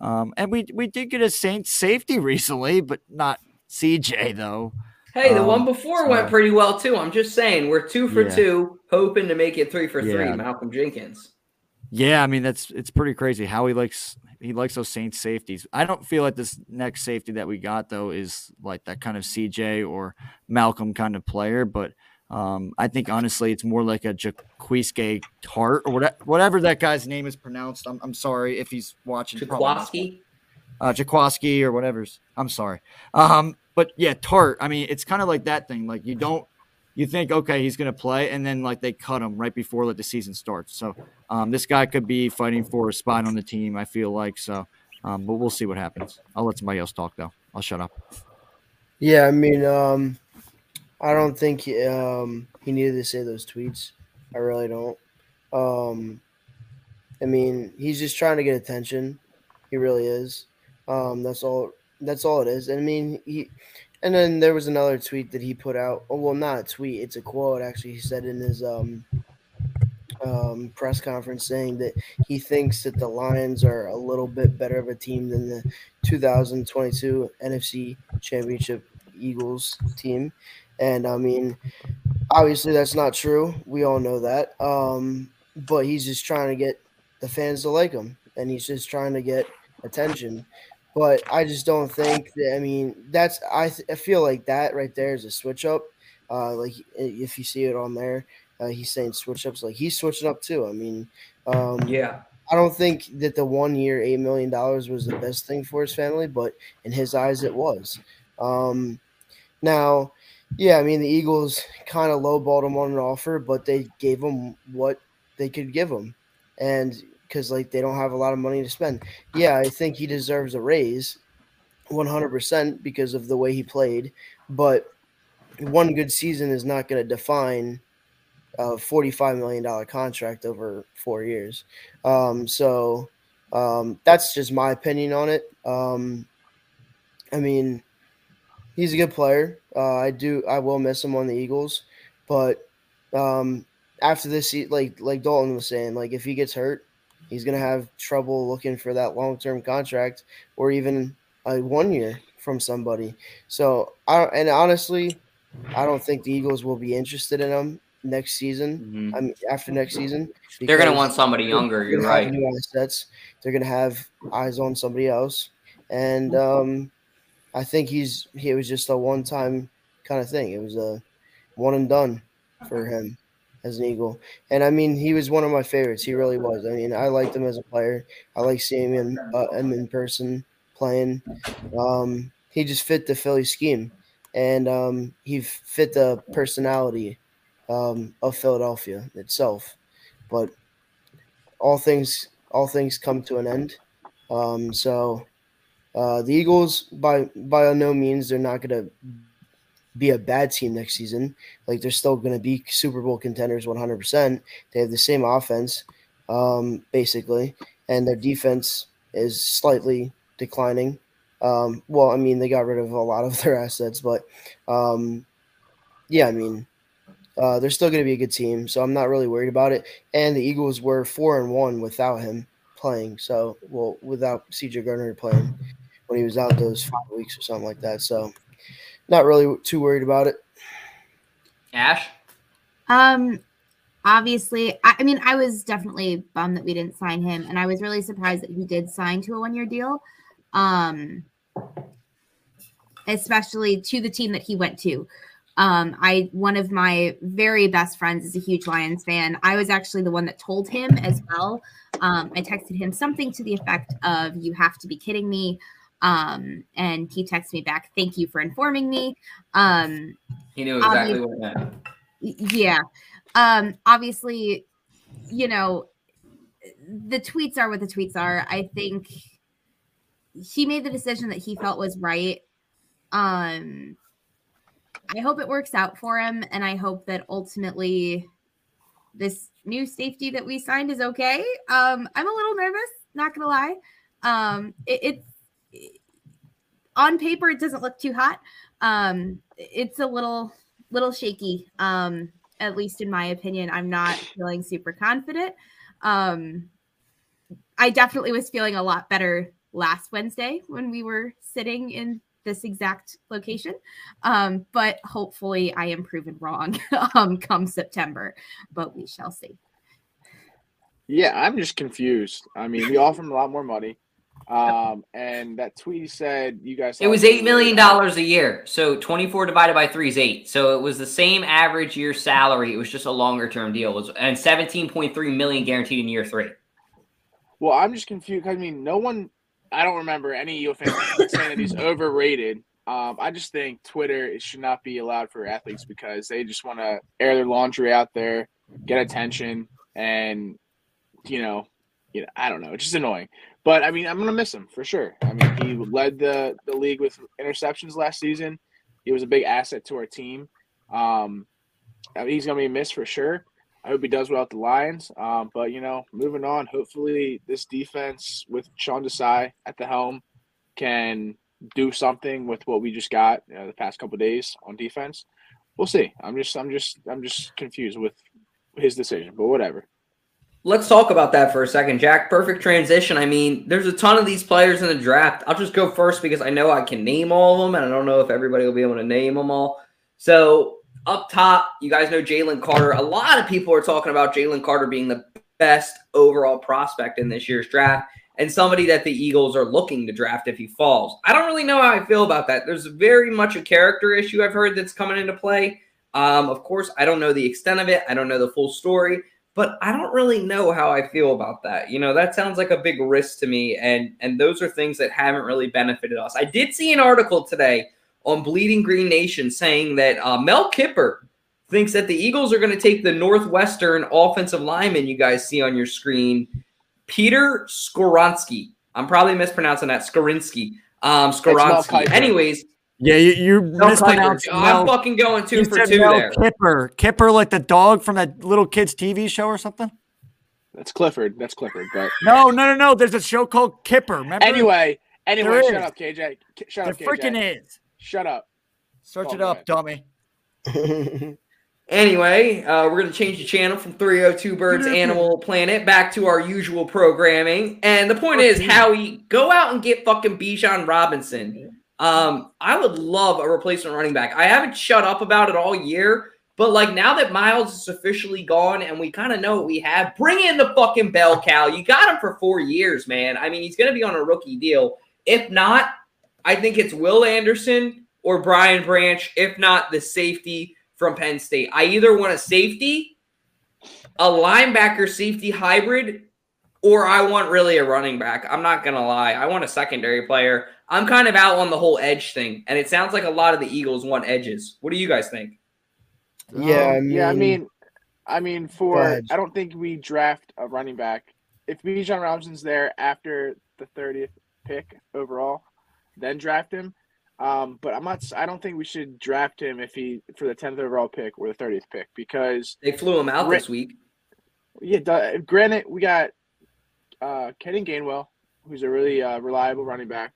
Um, and we we did get a Saints safety recently, but not CJ though. Hey, the Um, one before so- went pretty well too. I'm just saying we're two for Yeah. two, hoping to make it three for three. Malcolm Jenkins. Yeah, I mean that's it's pretty crazy how he likes he likes those Saints safeties. I don't feel like this next safety that we got though is like that kind of CJ or Malcolm kind of player, but um, I think honestly it's more like a Jaquiski Tartt or whatever, whatever that guy's name is pronounced. I'm, I'm sorry if he's watching. probably not. Uh, Jaquiski or whatever's. I'm sorry. Um, but yeah, Tartt. I mean, it's kind of like that thing. Like you don't, you think okay, he's gonna play, and then like they cut him right before like the season starts. So um, this guy could be fighting for a spot on the team. I feel like so. Um, but we'll see what happens. I'll let somebody else talk though. I'll shut up. Yeah, I mean, um, I don't think um, he needed to say those tweets. I really don't. Um, I mean, he's just trying to get attention. He really is. Um, that's all. That's all it is. And I mean, he. And then there was another tweet that he put out. Oh, well, not a tweet. It's a quote. Actually, he said in his um, um, press conference saying that he thinks that the Lions are a little bit better of a team than the 2022 NFC Championship Eagles team. And I mean, obviously that's not true. We all know that. Um, but he's just trying to get the fans to like him, and he's just trying to get attention. But I just don't think that. I mean, that's I, th- I feel like that right there is a switch up. Uh, like if you see it on there, uh, he's saying switch ups. Like he's switching up too. I mean, um, Yeah. I don't think that the one year eight million dollars was the best thing for his family, but in his eyes it was. Um, now, yeah, I mean the Eagles kind of lowballed him on an offer, but they gave him what they could give him, and because like they don't have a lot of money to spend. Yeah, I think he deserves a raise, one hundred percent because of the way he played, but one good season is not going to define a forty-five million dollar contract over four years. Um, so um, that's just my opinion on it. Um, I mean, he's a good player. Uh, I do. I will miss him on the Eagles, but um, after this, like like Dalton was saying, like if he gets hurt, he's gonna have trouble looking for that long term contract or even a one year from somebody. So I and honestly, I don't think the Eagles will be interested in him next season. Mhm. I mean, after next season, They're gonna want somebody younger. You're right. New assets. They're gonna have eyes on somebody else, and um, I think he's he was just a one time kind of thing. It was a one and done for him as an Eagle. And I mean, he was one of my favorites. He really was. I mean, I liked him as a player. I like seeing him uh, him in person playing. Um, he just fit the Philly scheme, and um, he fit the personality um, of Philadelphia itself. But all things all things come to an end. Um, so uh, the Eagles, by by no means, they're not going to be a bad team next season. Like they're still going to be Super Bowl contenders, one hundred percent. They have the same offense, um, basically, and their defense is slightly declining. Um, well, I mean, they got rid of a lot of their assets, but um, yeah, I mean, uh, they're still going to be a good team. So I'm not really worried about it. And the Eagles were four and one without him playing. So well, without CJ Gardner playing when he was out those five weeks or something like that. So not really too worried about it. Ash? Um, obviously, I, I mean, I was definitely bummed that we didn't sign him, and I was really surprised that he did sign to a one-year deal. Um, especially to the team that he went to. Um, I one of my very best friends is a huge Lions fan. I was actually the one that told him as well. Um, I texted him something to the effect of "You have to be kidding me," um, and he texted me back, "Thank you for informing me." Um, He knew exactly what meant. yeah. Um obviously you know the tweets are what the tweets are. I think he made the decision that he felt was right. Um i hope it works out for him and i hope that ultimately this new safety that we signed is okay. Um i'm a little nervous not gonna lie. Um it, it's on paper it doesn't look too hot. Um it's a little little shaky um at least in my opinion. I'm not feeling super confident. Um i definitely was feeling a lot better last wednesday when we were sitting in this exact location. Um but hopefully i am proven wrong um come september but we shall see. Yeah, I'm just confused. I mean, we offer a lot more money. Um, and that tweet said you guys It was eight million dollars a year. So twenty-four divided by three is eight. So it was the same average year salary. It was just a longer term deal. It was and seventeen point three million guaranteed in year three. Well, I'm just confused. I mean, no one, I don't remember any Eagle fans saying that he's overrated. Um, I just think Twitter it should not be allowed for athletes because they just want to air their laundry out there, get attention, and you know, you know, I don't know. It's just annoying. But I mean, I'm gonna miss him for sure. I mean, he led the the league with interceptions last season. He was a big asset to our team. Um, I mean, he's gonna be missed for sure. I hope he does well at the Lions. Um, but you know, moving on. Hopefully, this defense with Sean Desai at the helm can do something with what we just got you know, the past couple days on defense. We'll see. I'm just, I'm just, I'm just confused with his decision. But whatever. Let's talk about that for a second, Jack. Perfect transition. I mean, there's a ton of these players in the draft. I'll just go first because I know I can name all of them, and I don't know if everybody will be able to name them all. So up top, you guys know Jalen Carter. A lot of people are talking about Jalen Carter being the best overall prospect in this year's draft and somebody that the Eagles are looking to draft if he falls. I don't really know how I feel about that. There's very much a character issue I've heard that's coming into play. Um, of course, I don't know the extent of it. I don't know the full story, but I don't really know how I feel about that. You know, that sounds like a big risk to me, and and those are things that haven't really benefited us. I did see an article today on Bleeding Green Nation saying that uh, Mel Kipper thinks that the Eagles are going to take the Northwestern offensive lineman you guys see on your screen, Peter Skoronski. I'm probably mispronouncing that. Skorinsky. Um, Skoronski. Anyways, Yeah, you, you Mel mispronounced Kiper. I'm Mel- fucking going two you for said two Mel there. Kipper. Kipper like the dog from that little kid's TV show or something? That's Clifford. That's Clifford. But No, no, no, no. There's a show called Kipper. Remember? anyway, anyway, There shut is. up, KJ. Shut there up, KJ. freaking is. Shut up. Search Oh, it up, dummy. Anyway, uh, we're going to change the channel from 302 Birds Animal Planet back to our usual programming. And the point is, Howie, go out and get fucking Bijan Robinson. Um, I would love a replacement running back. I haven't shut up about it all year, but like now that Miles is officially gone and we kind of know what we have, bring in the fucking bell cow. You got him for four years, man. I mean, he's going to be on a rookie deal. If not, I think it's Will Anderson or Brian Branch. If not, the safety from Penn State. I either want a safety, a linebacker safety hybrid, or I want really a running back. I'm not going to lie. I want a secondary player. I'm kind of out on the whole edge thing, and it sounds like a lot of the Eagles want edges. What do you guys think? yeah, I mean, yeah, I mean, I mean, for. I don't think we draft a running back. If Bijan Robinson's there after the thirtieth pick overall, then draft him. Um, but I'm not. I don't think we should draft him if he for the tenth overall pick or the thirtieth pick because They flew him out Ri- this week. yeah. duh, Granted, we got uh, Kenny Gainwell, who's a really uh, reliable running back.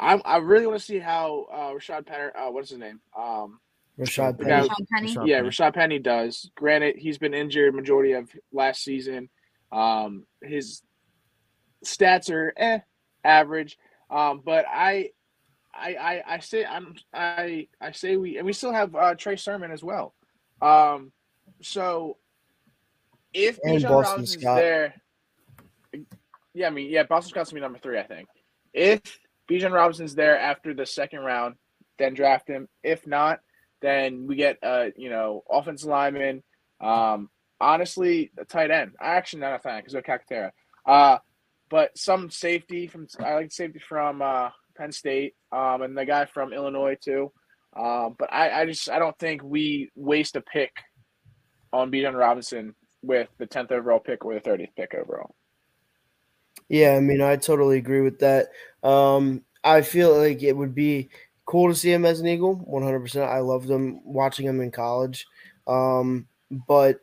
I'm, I really want to see how uh, Rashaad Patter. Uh, what's his name? Um, Rashaad Yeah, Penny. Rashaad Penny. Rashaad Yeah, Penny. Rashaad Penny does. Granted, he's been injured majority of last season. Um, his stats are eh, average. Um, but I, I, I, I say I'm I I say we and we still have uh, Trey Sermon as well. Um, so if And Bijan Boston Robinson's Scott. there, yeah, I mean, yeah, Boston Scott's gonna be number three, I think. If Bijan Robinson's there after the second round, then draft him. If not, then we get uh, you know, offensive lineman. Um, honestly, a tight end. I actually, not a tight end because of Calcaterra. Uh, but some safety from I like safety from uh, Penn State, um, and the guy from Illinois too. Um, but I, I just I don't think we waste a pick on Bijan Robinson with the tenth overall pick or the thirtieth pick overall. Yeah, I mean, I totally agree with that. Um, I feel like it would be cool to see him as an Eagle, 100%. I loved him watching him in college. Um, but,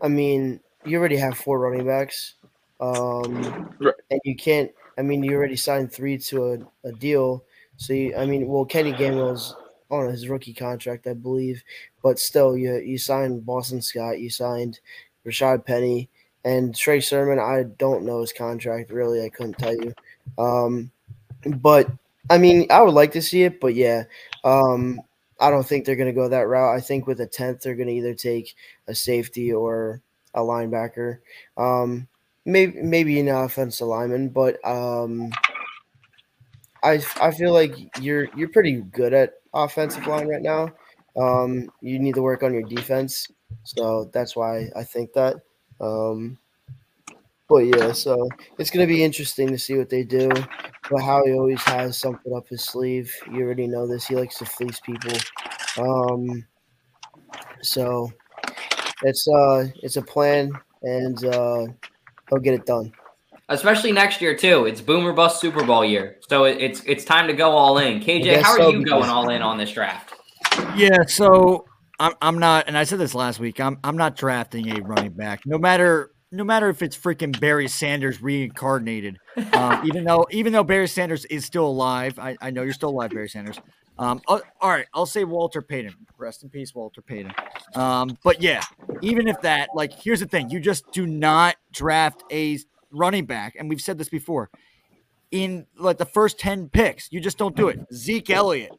I mean, you already have four running backs. Um, Right. and you can't, I mean, you already signed three to a, a deal. So, you, I mean, well, Kenny Gainwell's on his rookie contract, I believe. But still, you, you signed Boston Scott, you signed Rashaad Penny. And Trey Sermon, I don't know his contract really. I couldn't tell you. Um, but I mean, I would like to see it, but yeah, um, I don't think they're going to go that route. I think with a tenth, they're going to either take a safety or a linebacker. Um, maybe maybe an offensive lineman, but um, I I feel like you're you're pretty good at offensive line right now. Um, you need to work on your defense, so that's why I think that. Um, but yeah, so it's gonna be interesting to see what they do. But Howie always has something up his sleeve. You already know this. He likes to fleece people. Um, so it's uh it's a plan, and uh, he'll get it done. Especially next year too. It's Boomer Bust Super Bowl year, so it- it's it's time to go all in. KJ, how are so, you going all in on this draft? Yeah, so I'm I'm not, and I said this last week. I'm I'm not drafting a running back, no matter no matter if it's freaking Barry Sanders reincarnated. Um, even though even though Barry Sanders is still alive, I, I know you're still alive, Barry Sanders. Um, uh, all right, I'll say Walter Payton. Rest in peace, Walter Payton. Um, but yeah, even if that, like, here's the thing: you just do not draft a running back, and we've said this before. In like the first ten picks, you just don't do it. Zeke Elliott,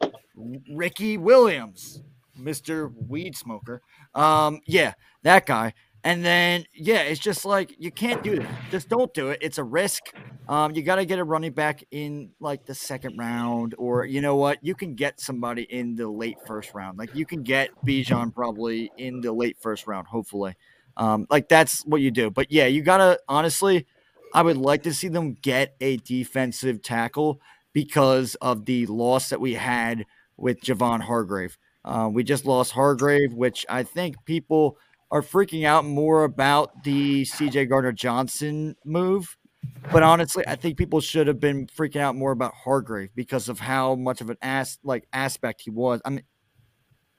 Ricky Williams, Mr. Weed Smoker. Um, yeah, that guy. And then yeah, it's just like you can't do that. Just don't do it. It's a risk. Um, you got to get a running back in like the second round, or you know what? You can get somebody in the late first round. Like you can get Bijan probably in the late first round, hopefully. Um, like that's what you do. But yeah, you gotta honestly, I would like to see them get a defensive tackle because of the loss that we had with Javon Hargrave. Uh, we just lost Hargrave, which I think people are freaking out more about the CJ Gardner Johnson move. But honestly, I think people should have been freaking out more about Hargrave because of how much of an ass like aspect he was. I mean,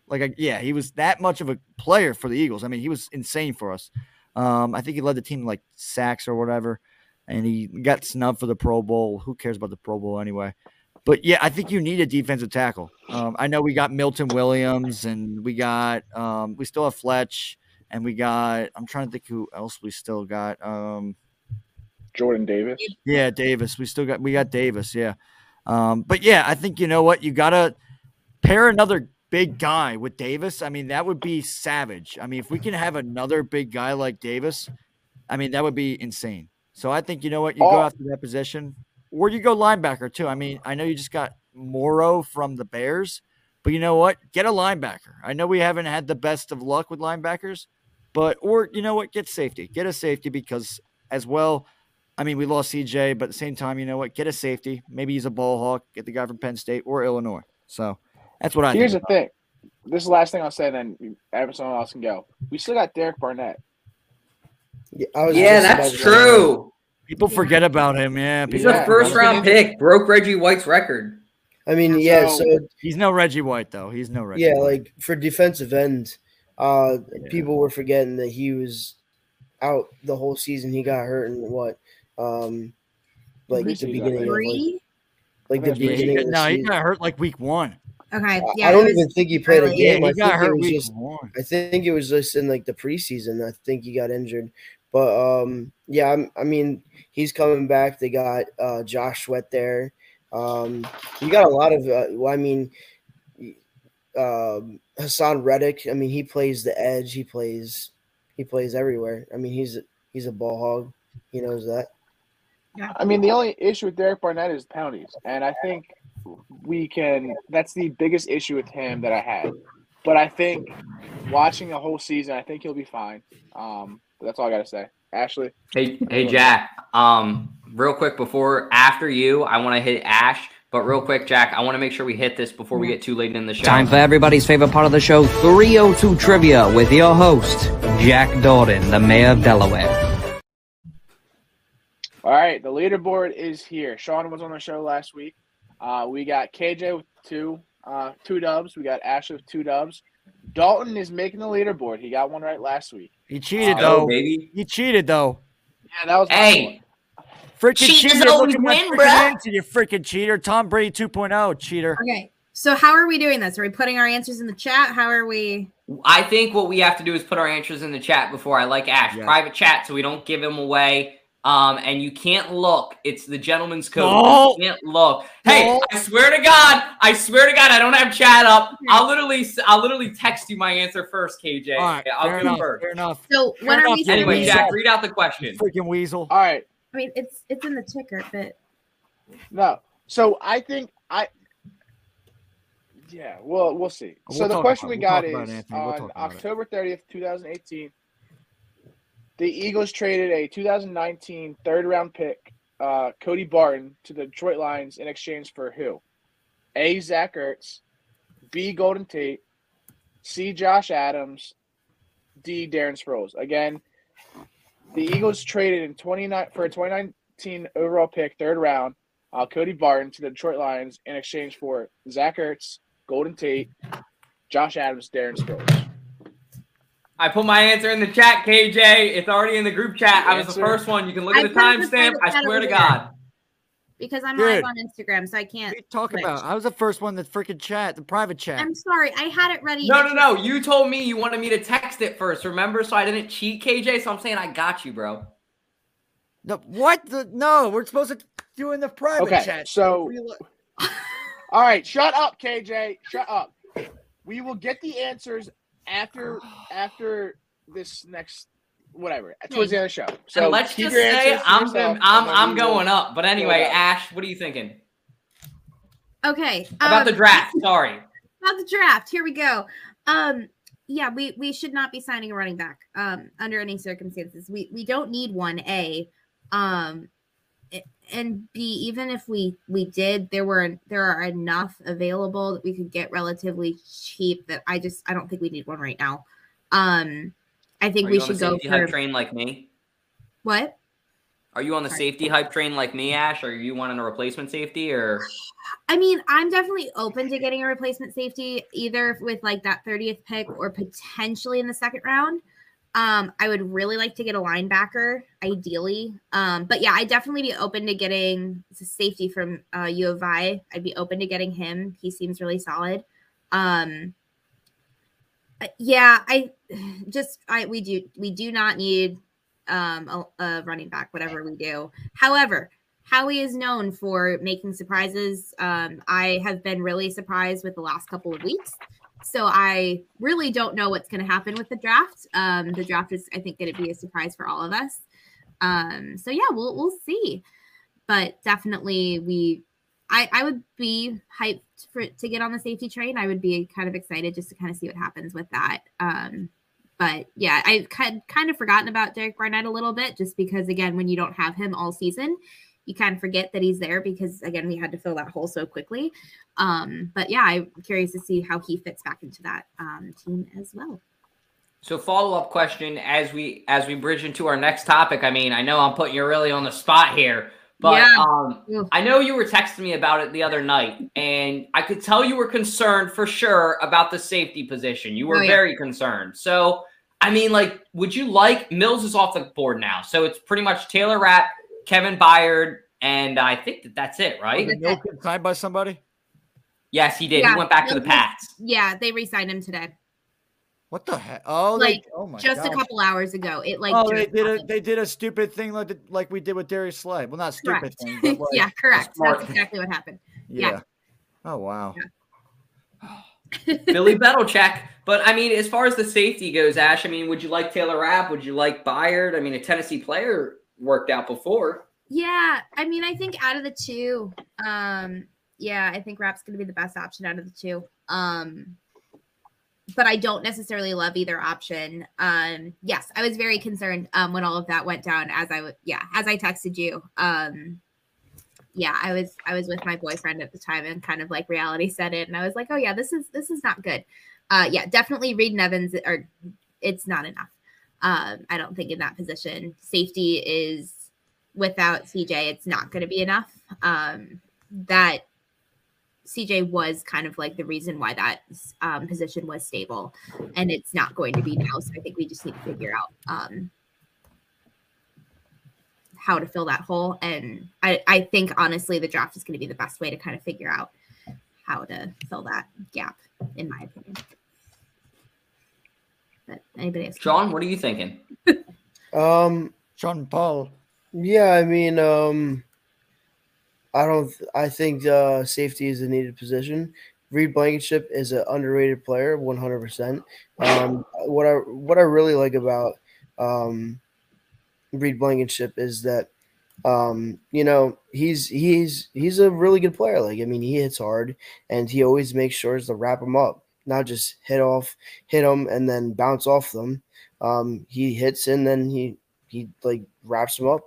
like, yeah, he was that much of a player for the Eagles. I mean, he was insane for us. Um, I think he led the team like sacks or whatever, and he got snubbed for the Pro Bowl. Who cares about the Pro Bowl anyway? But yeah, I think you need a defensive tackle. Um, I know we got Milton Williams, and we got um, we still have Fletch, and we got I'm trying to think who else we still got. Um, Jordan Davis. yeah, Davis. We still got we got Davis. Yeah, um, but yeah, I think you know what you gotta pair another big guy with Davis. I mean, that would be savage. I mean, if we can have another big guy like Davis, I mean, that would be insane. So I think you know what you go Oh. after that position, or you go linebacker too. I mean, I know you just got Morrow from the Bears, but you know what? Get a linebacker. I know we haven't had the best of luck with linebackers, but or you know what? Get safety. Get a safety because as well. I mean, we lost CJ, but at the same time, you know what? Get a safety. Maybe he's a ball hawk. Get the guy from Penn State or Illinois. So that's what I Here's the thing. This is the last thing I'll say, then everyone else can go. We still got Derek Barnett. Yeah, I was Yeah, that's to say true. People forget about him. Yeah, He's a first round pick. Broke Reggie White's record. I mean, yeah. So- So he's no Reggie White though. He's no Reggie. yeah, White. like for defensive end, uh, people were forgetting that he was out the whole season. He got hurt in what, um, like the Preseason, I beginning of like, like the I think it was Yeah, he beginning got, of the no, he got hurt like week one. Okay. Yeah. I don't was even think he played a early. Yeah, game. he I got think it hurt was week just one. I think it was just in like the preseason. I think he got injured. But um, yeah, I'm, I mean, he's coming back. They got uh, Josh Sweat there. Um, you got a lot of. Uh, well, I mean, um, Haason Reddick. I mean, he plays the edge. He plays. He plays everywhere. I mean, he's he's a ball hog. He knows that. I mean, the only issue with Derek Barnett is penalties, and I think we can. That's the biggest issue with him that I had. But I think watching the whole season, I think he'll be fine. Um, that's all I gotta say. Ashley, Hey, hey, Jack. Um, real quick before after you, I want to hit Ash. But real quick, Jack, I want to make sure we hit this before we get too late in the show. Time for everybody's favorite part of the show 302 Trivia with your host, Jack Dalton, the mayor of Delaware. All right, the leaderboard is here. Sean was on the show last week. Uh, we got KJ with two, uh, two dubs. We got Ashley with two dubs. Dalton is making the leaderboard. He got one right last week. He cheated Uh, though. baby. He cheated though. Yeah, that was my Hey. Freaking Cheaters cheater! always Look at my win, freaking bruh. answer, you freaking cheater. Tom Brady 2.0, cheater. Okay. So how are we doing this? Are we putting our answers in the chat? How are we? I think what we have to do is put our answers in the chat before I like Ash. Yeah. Private chat so we don't give him away. Um, and you can't look. It's the gentleman's code. No. You can't look. Hey, No. I swear to God, I swear to God, I don't have chat up. I'll literally, I'll literally text you my answer first, KJ. All right, I'll fair enough. first. Fair enough. So Fair when are we? you Anyway, doing weasel. Jack, read out the question. Freaking weasel. All right, I mean, it's it's in the ticker, but no. So I think I. Yeah, well, we'll see. We'll so the question about we it. We'll got talk about it, is Anthony. We'll on talk about it. October thirtieth, two thousand eighteen. The Eagles traded a 2019 third round pick, uh, Cody Barton, to the Detroit Lions in exchange for who? A. Zach Ertz, B. Golden Tate, C. Josh Adams, D. Darren Sproles. Again, the Eagles traded in 29 for a 2019 overall pick, third round, uh, Cody Barton to the Detroit Lions in exchange for Zach Ertz, Golden Tate, Josh Adams, Darren Sproles. I put my answer in the chat, KJ. It's already in the group chat. I was the first one. You can look at the put it in the timestamp. I swear to. God. because I'm Dude. live on Instagram, so I can't. are you talking switch. about? I was the first one that freaking chat, the private chat. I'm sorry, I had it ready. No, no, no. You told me you wanted me to text it first, remember? So I didn't cheat, KJ. So I'm saying I got you, bro. No, what? The, no, we're supposed to do in the private Okay, chat. so- What are you lo- All right, shut up, KJ. Shut up. We will get the answers after after this next whatever towards the end of the show. So and let's just say I'm yourself, I'm I'm we will- going up. But anyway, out. Ash, what are you thinking Okay. about the um, draft? Sorry. about the draft. Here we go. Um, yeah, we we should not be signing a running back um under any circumstances. We we don't need one. A, um, a- and B. Even if we we did, there were there are enough available that we could get relatively cheap. That I just I don't think we need one right now. Um, I think Are we you on the should go safety hype for train like me? what? Are you on the Sorry. safety hype train like me, Ash? Or are you wanting a replacement safety or I mean, I'm definitely open to getting a replacement safety, either with like that 30th pick or potentially in the second round. Um, I would really like to get a linebacker, ideally. Um, but yeah, I'd definitely be open to getting safety from uh, U of I. I'd be open to getting him. He seems really solid. Um, uh, yeah, I just I we do we do not need um a, a running back, whatever we do. However, Howie is known for making surprises. Um, I have been really surprised with the last couple of weeks. So I really don't know what's going to happen with the draft. Um, the draft is, I think, going to be a surprise for all of us. Um, so yeah, we'll we'll see. But definitely, we, I I would be hyped for to get on the safety train. I would be kind of excited just to kind of see what happens with that. Um, but yeah, I've kind kind of forgotten about Derek Barnett a little bit, just because again, when you don't have him all season, you kind of forget that he's there because again, we had to fill that hole so quickly. Um, but yeah, I'm curious to see how he fits back into that um, team as well. So follow up question as we as we bridge into our next topic. I mean, I know I'm putting you really on the spot here, but Yeah. um, I know you were texting me about it the other night, and I could tell you were concerned for sure about the safety position. You were Oh, yeah. very concerned. So I mean, like, would you like Mills is off the board now? So it's pretty much Taylor Rapp, Kevin Byard, and I think that that's it, right? Was Milk signed by somebody? Yes, he did. Yeah, he went back to the he- Pats. Yeah, they re-signed him today. What the heck? Oh, like they, oh my just a couple hours ago. It like oh, they just did a they did a stupid thing like the, like we did with Darius Slay. Well, not stupid correct. thing, but like, yeah, correct. smart That's exactly what happened. yeah. yeah. Oh wow. Billy Belichick. But I mean, as far as the safety goes, Ash, I mean, would you like Taylor Rapp? Would you like Byard? I mean, a Tennessee player worked out before. Yeah, I mean, I think out of the two, um, yeah, I think Rapp's going to be the best option out of the two. Um, but I don't necessarily love either option. Um, yes, I was very concerned um, when all of that went down. As I would, yeah, as I texted you. Um, yeah, I was I was with my boyfriend at the time, and kind of like reality set in, and I was like, oh yeah, this is this is not good. Uh, yeah, definitely Reed and Evans are it's not enough. Um, I don't think in that position. Safety is without CJ, it's not going to be enough. Um, that CJ was kind of like the reason why that um, position was stable, and it's not going to be now. So I think we just need to figure out um, how to fill that hole. And I, I think honestly, the draft is going to be the best way to kind of figure out how to fill that gap, in my opinion. But anybody else? Sean, what are you thinking? Um, Sean Paul. Yeah, I mean, um, I don't. I think uh, safety is a needed position. Reed Blankenship is an underrated player, one hundred percent. Um, what I what I really like about um, Reed Blankenship is that um, you know he's he's he's a really good player. Like I mean, he hits hard, and he always makes sure to wrap him up, not just hit off, hit them, and then bounce off them. Um, he hits and then he he like wraps him up.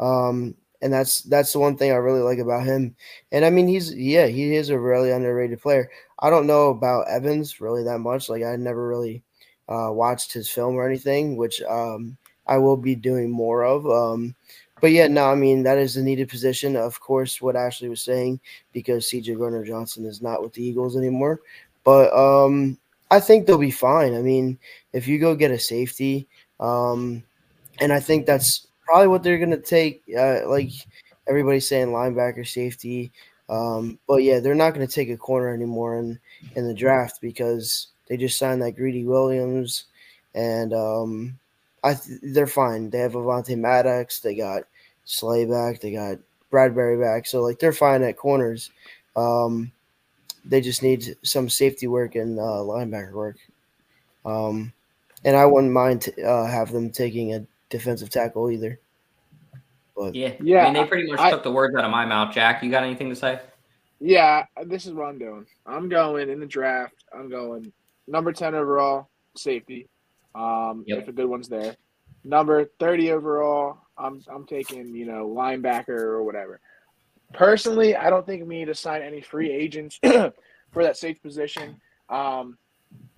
Um, and that's that's the one thing I really like about him. And I mean, he's yeah, he is a really underrated player. I don't know about Evans really that much. Like I never really uh, watched his film or anything, which um, I will be doing more of. Um, but yeah, no, I mean that is a needed position. Of course, what Ashley was saying because CJ Gardner Johnson is not with the Eagles anymore. But um, I think they'll be fine. I mean, if you go get a safety, um, and I think that's probably what they're going to take. Uh, like everybody's saying, linebacker, safety. Um, but yeah, they're not going to take a corner anymore in in the draft because they just signed that Greedy Williams, and um, I th- they're fine. They have Avonte Maddox, they got Slay back, they got Bradberry back, so like they're fine at corners. Um, they just need some safety work and uh, linebacker work. Um, and I wouldn't mind t- uh, have them taking a defensive tackle either. But Yeah, Yeah, I mean, they pretty much I- took the words out of my mouth. Jack, you got anything to say? Yeah, this is what I'm doing. I'm going in the draft. I'm going number 10 overall, safety. Um, Yep. if a good one's there. Number 30 overall, I'm I'm taking, you know, linebacker or whatever. Personally, I don't think we need to sign any free agents for that safe position. Um,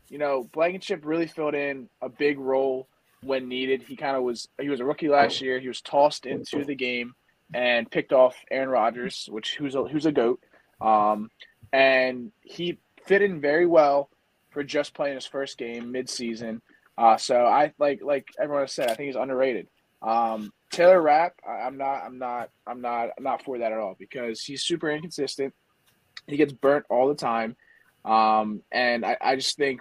you know, Blankenship really filled in a big role when needed. He kind of was he was a rookie last year. He was tossed into the game and picked off Aaron Rodgers, which who's a who's a goat. Um, and he fit in very well for just playing his first game mid-season. Uh, so I like like everyone said, I think he's underrated. Um, Taylor Rapp, I, I'm not, I'm not, I'm not, I'm not for that at all because he's super inconsistent. He gets burnt all the time, um, and I, I just think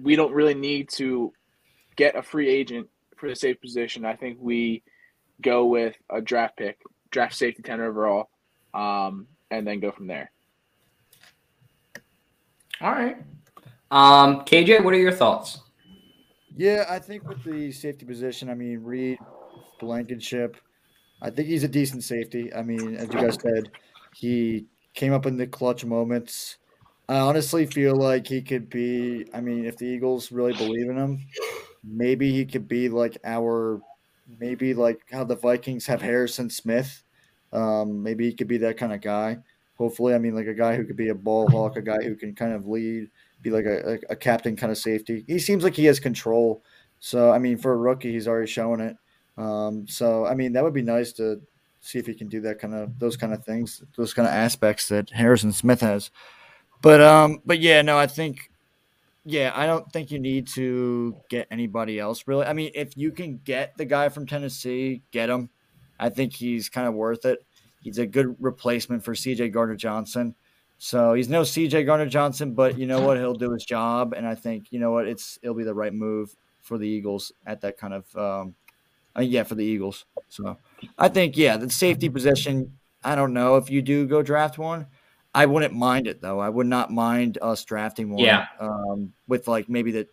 we don't really need to get a free agent for the safe position. I think we go with a draft pick, draft safety ten overall, um, and then go from there. All right. Um, KJ, what are your thoughts? Yeah, I think with the safety position, I mean Reed, Blankenship, I think he's a decent safety. I mean, as you guys said, he came up in the clutch moments. I honestly feel like he could be. I mean, if the Eagles really believe in him, maybe he could be like our, maybe like how the Vikings have Harrison Smith. Um, maybe he could be that kind of guy. Hopefully, I mean, like a guy who could be a ball hawk, a guy who can kind of lead, be like a, a, captain kind of safety. He seems like he has control. So, I mean, for a rookie, he's already showing it. Um, so, I mean, that would be nice to see if he can do that kind of those kind of things, those kind of aspects that Harrison Smith has. But, um, but yeah, no, I think, yeah, I don't think you need to get anybody else really. I mean, if you can get the guy from Tennessee, get him. I think he's kind of worth it. He's a good replacement for CJ Gardner Johnson. So he's no CJ Gardner Johnson, but you know what? He'll do his job, and I think you know what? It's it'll be the right move for the Eagles at that kind of um, uh, yeah for the Eagles. So I think yeah, the safety position. I don't know if you do go draft one. I wouldn't mind it though. I would not mind us drafting one. Yeah. Um, with like maybe the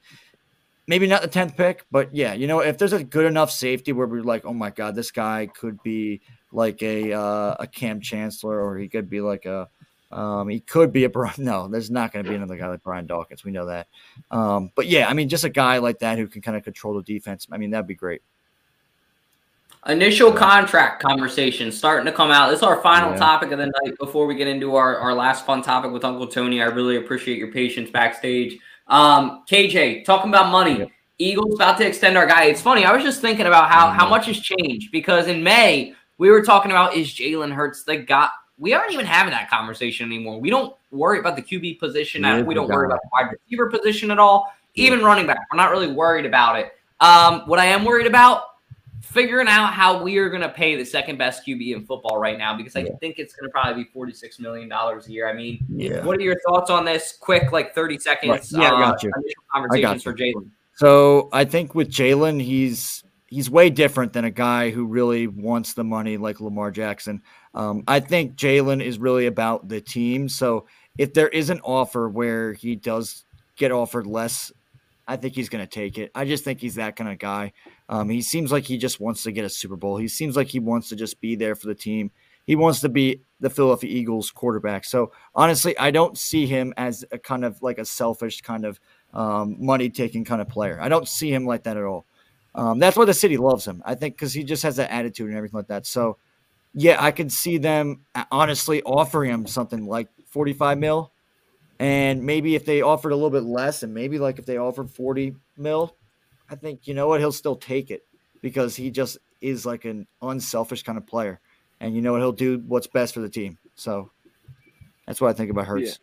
maybe not the tenth pick, but yeah, you know, if there's a good enough safety where we're like, oh my god, this guy could be like a uh, a Kam Chancellor, or he could be like a um, he could be a Brian. No, there's not going to be another guy like Brian Dawkins. We know that. Um, but yeah, I mean, just a guy like that who can kind of control the defense. I mean, that'd be great. Initial contract conversation starting to come out. This is our final Yeah. topic of the night before we get into our, our last fun topic with Uncle Tony. I really appreciate your patience backstage. Um, KJ, talking about money. Eagles about to extend our guy. It's funny. I was just thinking about how, how much has changed because in May, we were talking about is Jalen Hurts the guy? We aren't even having that conversation anymore. We don't worry about the QB position. We don't worry about the wide receiver position at all. Even running back, we're not really worried about it. Um, what I am worried about figuring out how we are going to pay the second best QB in football right now because I think it's going to probably be $46 million a year. I mean, Yeah. what are your thoughts on this? Quick, like 30 seconds. Right. Yeah, I got you. Initial I conversations got for Jalen. So I think with Jalen, he's he's way different than a guy who really wants the money like Lamar Jackson. Um, I think Jalen is really about the team. So if there is an offer where he does get offered less, I think he's going to take it. I just think he's that kind of guy. Um, he seems like he just wants to get a Super Bowl. He seems like he wants to just be there for the team. He wants to be the Philadelphia Eagles quarterback. So honestly, I don't see him as a kind of like a selfish kind of um, money taking kind of player. I don't see him like that at all. Um, that's why the city loves him. I think because he just has that attitude and everything like that. So yeah, I could see them uh, honestly offering him something like 45 mil. And maybe if they offered a little bit less, and maybe like if they offered 40 mil, I think you know what, he'll still take it because he just is like an unselfish kind of player. And you know what, he'll do what's best for the team. So that's what I think about Hurts.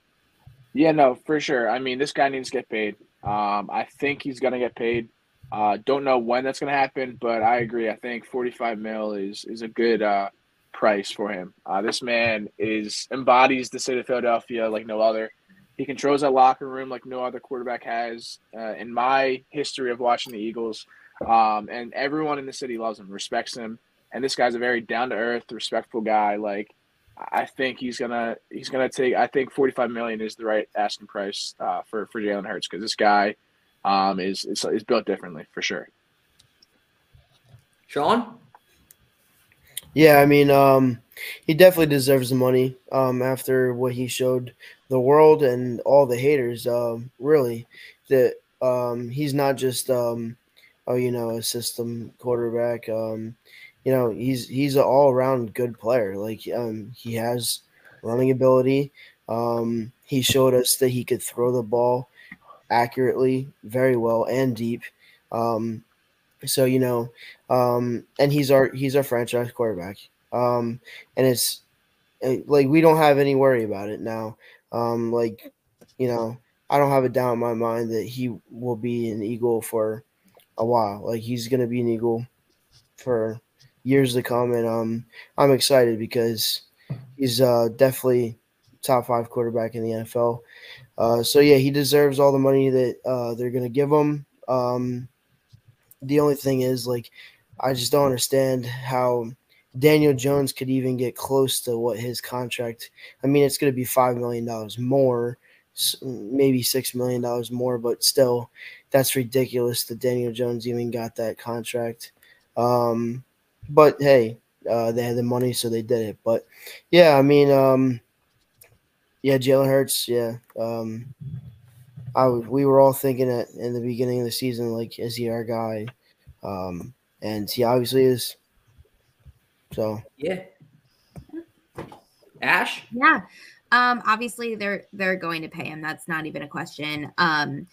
Yeah, no, for sure. I mean, this guy needs to get paid. Um, I think he's gonna get paid. Uh, don't know when that's gonna happen, but I agree. I think 45 mil is is a good uh, price for him. Uh, this man is embodies the city of Philadelphia like no other. He controls that locker room like no other quarterback has. Uh, in my history of watching the Eagles, um, and everyone in the city loves him, respects him, and this guy's a very down to earth, respectful guy. Like I think he's gonna he's gonna take. I think forty five million is the right asking price uh, for for Jalen Hurts because this guy um, is, is is built differently for sure. Sean? Yeah, I mean, um, he definitely deserves the money um, after what he showed the world and all the haters. Um, really, that um, he's not just um, oh, you know, a system quarterback. Um, you know, he's he's an all around good player. Like um, he has running ability. Um, he showed us that he could throw the ball accurately, very well, and deep. Um, so you know, um, and he's our he's our franchise quarterback. Um, and it's eh, like we don't have any worry about it now. Um, like you know, I don't have a doubt in my mind that he will be an Eagle for a while. Like he's gonna be an Eagle for years to come, and um, I'm excited because he's uh, definitely top five quarterback in the NFL. Uh, so yeah, he deserves all the money that uh, they're gonna give him. Um, the only thing is, like, I just don't understand how Daniel Jones could even get close to what his contract. I mean, it's going to be five million dollars more, maybe six million dollars more, but still, that's ridiculous that Daniel Jones even got that contract. Um, but hey, uh, they had the money, so they did it. But yeah, I mean, um, yeah, Jalen Hurts, yeah. Um, I w- we were all thinking it in the beginning of the season, like, is he our guy? Um, and he obviously is. So Yeah. Ash? Yeah. Um, obviously they're they're going to pay him. That's not even a question. Um,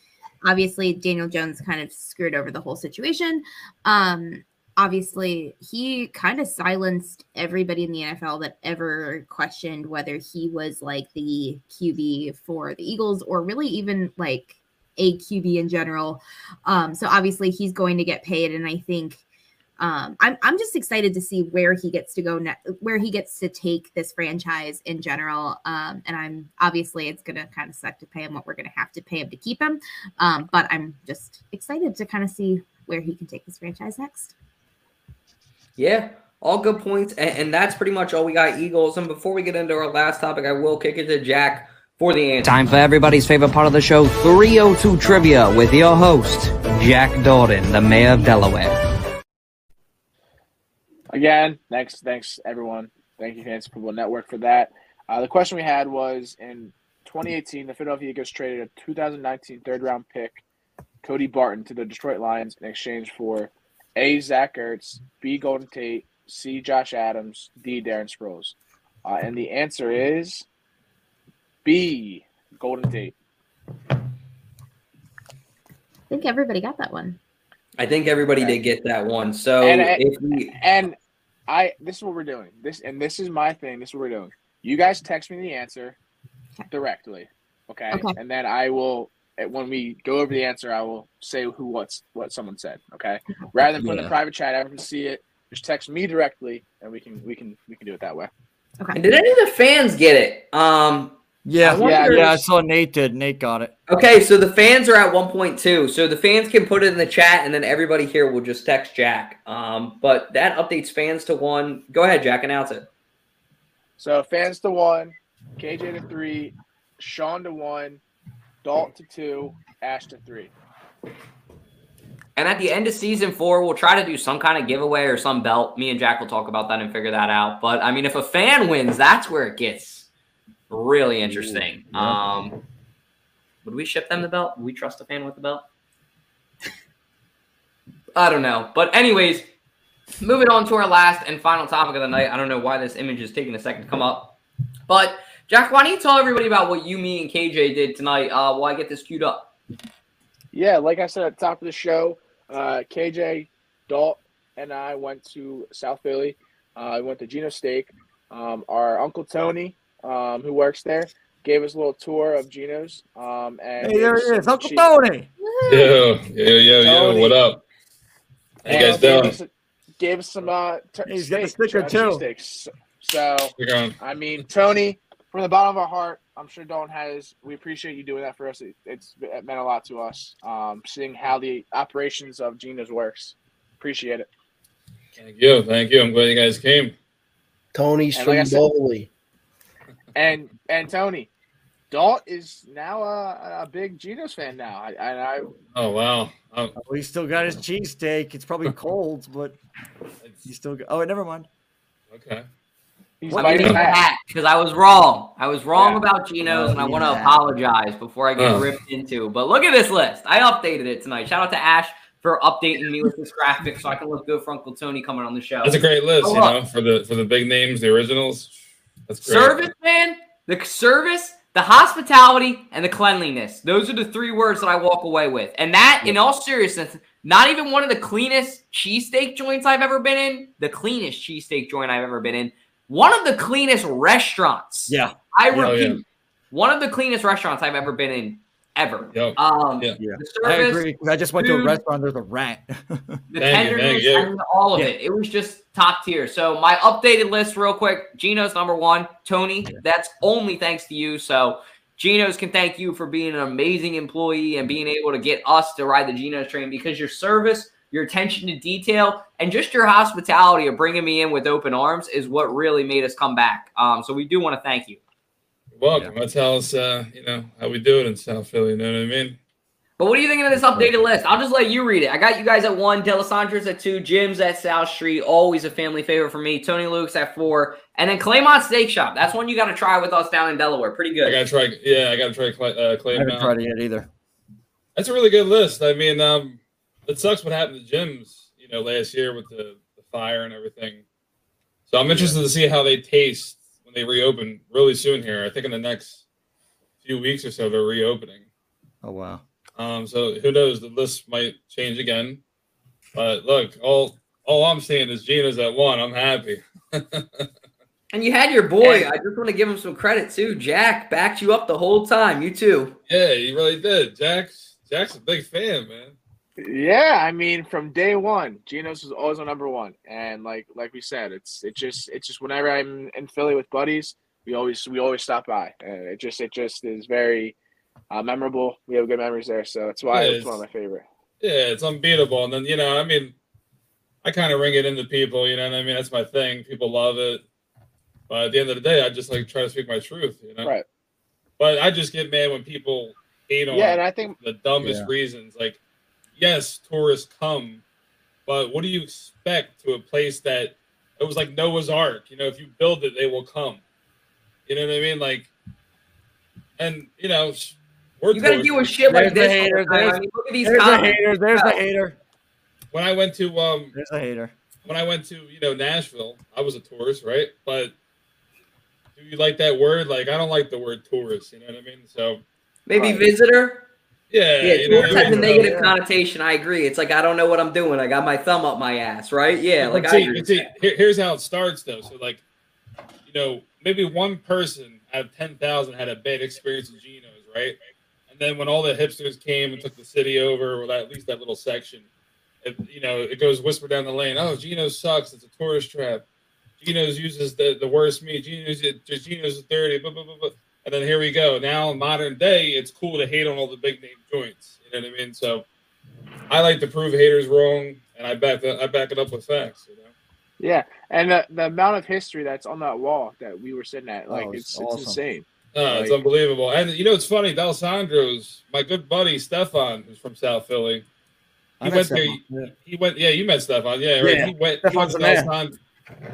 obviously Daniel Jones kind of screwed over the whole situation. Um, obviously he kind of silenced everybody in the NFL that ever questioned whether he was like the QB for the Eagles or really even like a QB in general. Um, so obviously he's going to get paid, and I think um, I'm I'm just excited to see where he gets to go ne- where he gets to take this franchise in general. Um, and I'm obviously it's gonna kind of suck to pay him what we're gonna have to pay him to keep him. Um, but I'm just excited to kind of see where he can take this franchise next. Yeah, all good points. And, and that's pretty much all we got, Eagles. And before we get into our last topic, I will kick it to Jack for the answer. Time for everybody's favorite part of the show 302 Trivia with your host, Jack Dalton, the mayor of Delaware. Again, thanks, thanks everyone. Thank you, Fantasy Football Network, for that. Uh, the question we had was in 2018, the Philadelphia Eagles traded a 2019 third round pick, Cody Barton, to the Detroit Lions in exchange for A. Zach Ertz, B. Golden Tate, C. Josh Adams, D. Darren Sproles. Uh, and the answer is B. Golden Tate. I think everybody got that one. I think everybody did get that one. So and, if we, and I this is what we're doing. This and this is my thing. This is what we're doing. You guys text me the answer directly, okay? Okay. And then I will when we go over the answer, I will say who what's what someone said, okay? Rather than put in Yeah. a private chat, everyone can see it. Just text me directly, and we can we can we can do it that way. Okay and did any of the fans get it? Um, Yeah, I yeah, yeah. I saw Nate did. Nate got it. Okay, so the fans are at 1.2. So the fans can put it in the chat, and then everybody here will just text Jack. Um, but that updates fans to one. Go ahead, Jack. Announce it. So fans to one, KJ to three, Sean to one, Dalt to two, Ash to three. And at the end of season four, we'll try to do some kind of giveaway or some belt. Me and Jack will talk about that and figure that out. But I mean, if a fan wins, that's where it gets really interesting. Um, would we ship them the belt? Would we trust a fan with the belt? I don't know. But anyways, moving on to our last and final topic of the night. I don't know why this image is taking a second to come up. But Jack, why don't you tell everybody about what you, me, and KJ did tonight uh, while I get this queued up? Yeah, like I said at the top of the show, uh, KJ, Dalt, and I went to South Philly. Uh, I went to Geno Steak. Um, our uncle Tony, um, who works there, gave us a little tour of Geno's. Um, and Hey, there gave he is, Uncle cheap- Tony. Yo, yo, yo, yo, what up? How you and guys gave doing? us, gave us some uh, tur- He's got the steak, sticker, too. cheesesteaks. So, I mean, Tony, from the bottom of our heart, I'm sure Dalton has. We appreciate you doing that for us. It, it's it meant a lot to us. Um, seeing how the operations of Geno's works. Appreciate it. Thank you, thank you. I'm glad you guys came. Tony's And from like Bowley. And and Tony, Dalt is now a, a big Geno's fan now. I, and I Oh wow. Um, Well, he still got his cheesesteak. It's probably cold, but he still got. Oh, never mind. okay. Because I was wrong. I was wrong Yeah. about Geno's, and I want to apologize before I get Oh. ripped into. But look at this list. I updated it tonight. Shout out to Ash for updating me with this graphic so I can look good for Uncle Tony coming on the show. That's a great list, Oh, you know, for the for the big names, the originals. That's great. Service, man. The service, the hospitality, and the cleanliness. Those are the three words that I walk away with. And that, in all seriousness, not even one of the cleanest cheesesteak joints I've ever been in. The cleanest cheesesteak joint I've ever been in. One of the cleanest restaurants. Yeah. I Yeah, repeat, yeah. one of the cleanest restaurants I've ever been in, ever. Yep. Um, Yeah. Yeah. the I service, I just went to a restaurant. There's a rat. the Thank tenderness, thank you. I all of Yeah. it. It was just top tier. So my updated list, real quick. Geno's number one. Tony, that's only thanks to you. So Geno's can thank you for being an amazing employee and being able to get us to ride the Geno's train because your service, your attention to detail, and just your hospitality of bringing me in with open arms is what really made us come back. Um, so we do want to thank you. You're welcome. That's how us, uh, you know, how we do it in South Philly. You know what I mean? But what are you thinking of this updated list? I'll just let you read it. I got you guys at one, D'Alessandro's at two, Jim's at South Street, always a family favorite for me. Tony Luke's at four, and then Claymont Steak Shop. That's one you got to try with us down in Delaware. Pretty good. I good. gotta try. Yeah, I gotta try Clay, uh, I Clay haven't tried it yet either. That's a really good list. I mean, um, it sucks what happened to Jim's, you know, last year with the, the fire and everything. So I'm interested to see how they taste when they reopen really soon here. I think in the next few weeks or so they're reopening. Oh wow. Um, so who knows? The list might change again. But look, all all I'm saying is Geno's at one. I'm happy. And you had your boy. I just want to give him some credit too. Jack backed you up the whole time. You too. Yeah, he really did. Jack's Jack's a big fan, man. Yeah, I mean, from day one, Geno's was always my number one, and like like we said, it's it just it's just whenever I'm in Philly with buddies, we always we always stop by, and it just it just is very uh, memorable. We have good memories there, so that's why Yeah, it's one of my favorite. Yeah, it's unbeatable. And then you know, I mean, I kind of ring it into people. You know what I mean? That's my thing. People love it. But at the end of the day, I just like try to speak my truth. You know. Right. But I just get mad when people hate on Yeah, and I think the dumbest Yeah. reasons. Like, yes, tourists come, but what do you expect to a place that it was like Noah's Ark? You know, if you build it, they will come. You know what I mean? Like, and you know, we're You gotta tourists. deal with shit like There's this. all the hater, time. I there's- mean, look at these There's the comments. hater. There's the hater. When I went to um, There's the hater. when I went to you know Nashville, I was a tourist, right? But do you like that word? Like, I don't like the word tourist. You know what I mean? So Maybe visitor. Yeah, Yeah, you know I has mean? negative connotation. I agree. It's like I don't know what I'm doing. I got my thumb up my ass, right? Yeah, like But I see, agree. see, here- here's how it starts though. So like, you know, maybe one person out of ten thousand had a bad experience with Geno's, right? And then when all the hipsters came and took the city over, or that, at least that little section, it, you know, it goes whisper down the lane. Oh, Geno's sucks. It's a tourist trap. Geno's uses the, the worst meat. Geno's Geno's is dirty. Blah, blah, blah, blah. And then here we go. Now in modern day, it's cool to hate on all the big name joints. You know what I mean? So I like to prove haters wrong, and I back that I back it up with facts. You know. Yeah, and the, the amount of history that's on that wall that we were sitting at, like Oh, it's, it's it's awesome. insane. Oh, it's unbelievable. And you know, it's funny. D'Alessandro's my good buddy Stefan, who's from South Philly. I He met went there. Stefan, yeah. He went. Yeah, you met Stefan. Yeah, right. Yeah, He went. He went, to the man.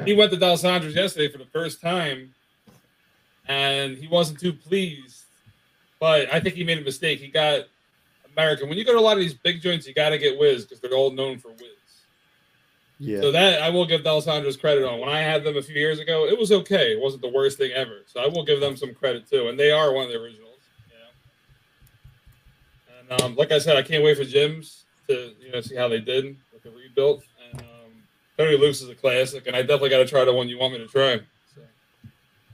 He went to D'Alessandro's yesterday for the first time, and he wasn't too pleased. But I think he made a mistake. He got American. When you go to a lot of these big joints, you got to get whiz because they're all known for whiz. Yeah. So that I will give D'Alessandro's credit on. When I had them a few years ago, it was okay. It wasn't the worst thing ever. So I will give them some credit too. And they are one of the originals. You know? And um, like I said, I can't wait for Jim's to you know see how they did with the rebuilt. And um, Tony Luke's is a classic, and I definitely got to try the one you want me to try. So.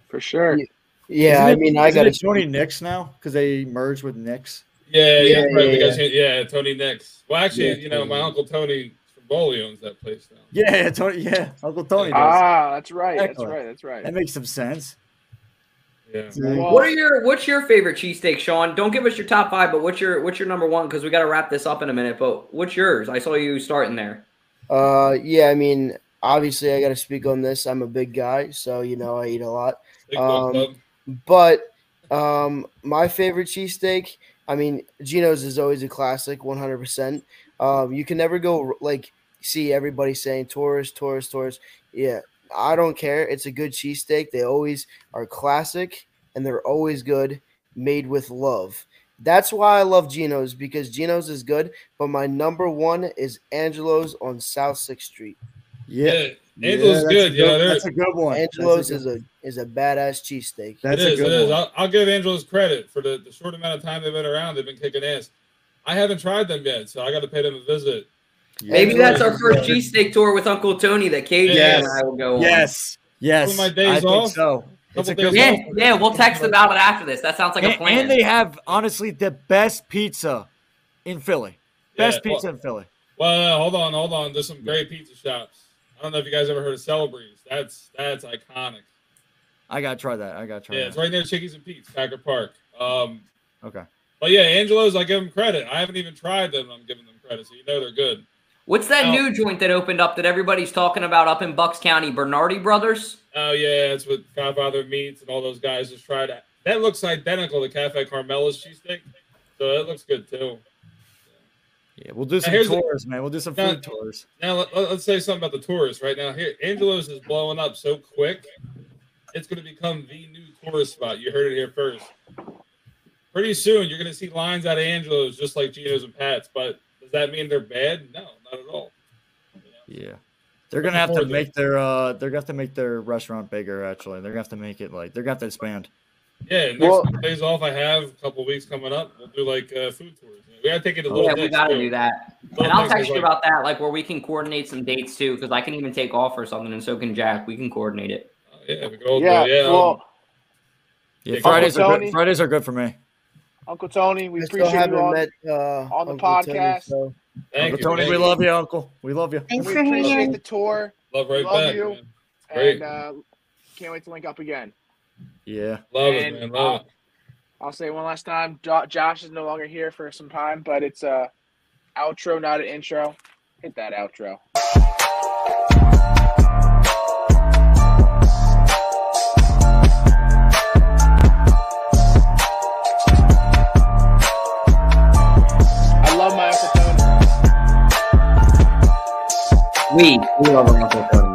For sure. Yeah, Isn't I it- mean, I isn't got it Tony Nix now because they merged with Nix. Yeah, yeah, Yeah, right. yeah, yeah. changed- yeah, Tony Nix. Well, actually, Yeah, you know, Tony my uncle Tony Bowley owns that place now. Yeah, Tony. Yeah, Uncle Tony does. Ah, that's right. That's right. That's right. That makes some sense. Yeah. Well, What are your What's your favorite cheesesteak, Sean? Don't give us your top five, but what's your What's your number one? Because we got to wrap this up in a minute. But what's yours? I saw you starting there. Uh, yeah, I mean, obviously, I got to speak on this. I'm a big guy, so you know I eat a lot. Big Dog Um, Club. But um, my favorite cheesesteak, I mean, Geno's is always a classic, 100%. Um, you can never go like see everybody saying tourist, tourist, tourist. Yeah, I don't care. It's a good cheesesteak. They always are classic and they're always good, made with love. That's why I love Geno's because Geno's is good, but my number one is Angelo's on South Sixth Street. Yeah, Yeah, Angelo's that's good. A You know, that's a good one. Angelo's is a is a badass cheesesteak. That's it a good is. one. I'll, I'll give Angelo's credit for the, the short amount of time they've been around. They've been kicking ass. I haven't tried them yet, so I got to pay them a visit. Maybe that's our first is cheesesteak tour with Uncle Tony that KJ Yes. and I will go on. Yes, yes. One of my days I think off. so. It's a good Yeah, one. yeah, we'll text about it after this. That sounds like a plan. and they have honestly the best pizza in Philly. Best Yeah, well- pizza in Philly. Well, hold on, hold on. There's some great pizza shops. I don't know if you guys ever heard of Celebre's. That's that's iconic. I gotta try that. I gotta try Yeah, that. it's right near Chickies and Pete's, Packer Park. Um, Okay. but yeah, Angelo's. I give them credit. I haven't even tried them. I'm giving them credit, so you know they're good. What's that Oh. new joint that opened up that everybody's talking about up in Bucks County? Bernardi Brothers. Oh yeah, it's with Godfather Meats and all those guys just tried it. That looks identical to Cafe Carmela's cheesesteak, so it looks good too. Yeah, we'll do some here's the- tours, man. We'll do some Now- food tours. Now let, us say something about the tours right now. Here, Angelo's is blowing up so quick. It's going to become the new tourist spot. You heard it here first. Pretty soon, you're going to see lines out of Angelo's just like Geno's and Pat's. But does that mean they're bad? No, not at all. Yeah. They're gonna have to make their uh they're gonna have to make their restaurant bigger actually. They're gonna have to make it like they're gonna have to expand. Yeah, next Well- days off I have, a couple weeks coming up, we'll do like uh, food tours. We got to take it a little Yeah, we got to too. do that. Little And I'll next text you like- about that, like where we can coordinate some dates too, because I can even take off or something, and so can Jack. We can coordinate it. Oh, yeah, we can all Yeah. Yeah, well, Yeah, Yeah, Fridays are good. Fridays are good for me. Uncle Tony, we I appreciate you haven't on, met uh, on the Uncle Tony, podcast. so Thank Uncle you. Tony, thank we you. love you, Uncle. We love you. Thanks we for appreciate hanging. the tour. Love right Love back. you. man. Great. And uh, can't wait to link up again. Yeah. Love and, it, man. Love uh, it. I'll say one last time. Josh is no longer here for some time, but it's a outro, not an intro. Hit that outro. I love my. We we love our Uncle Tony.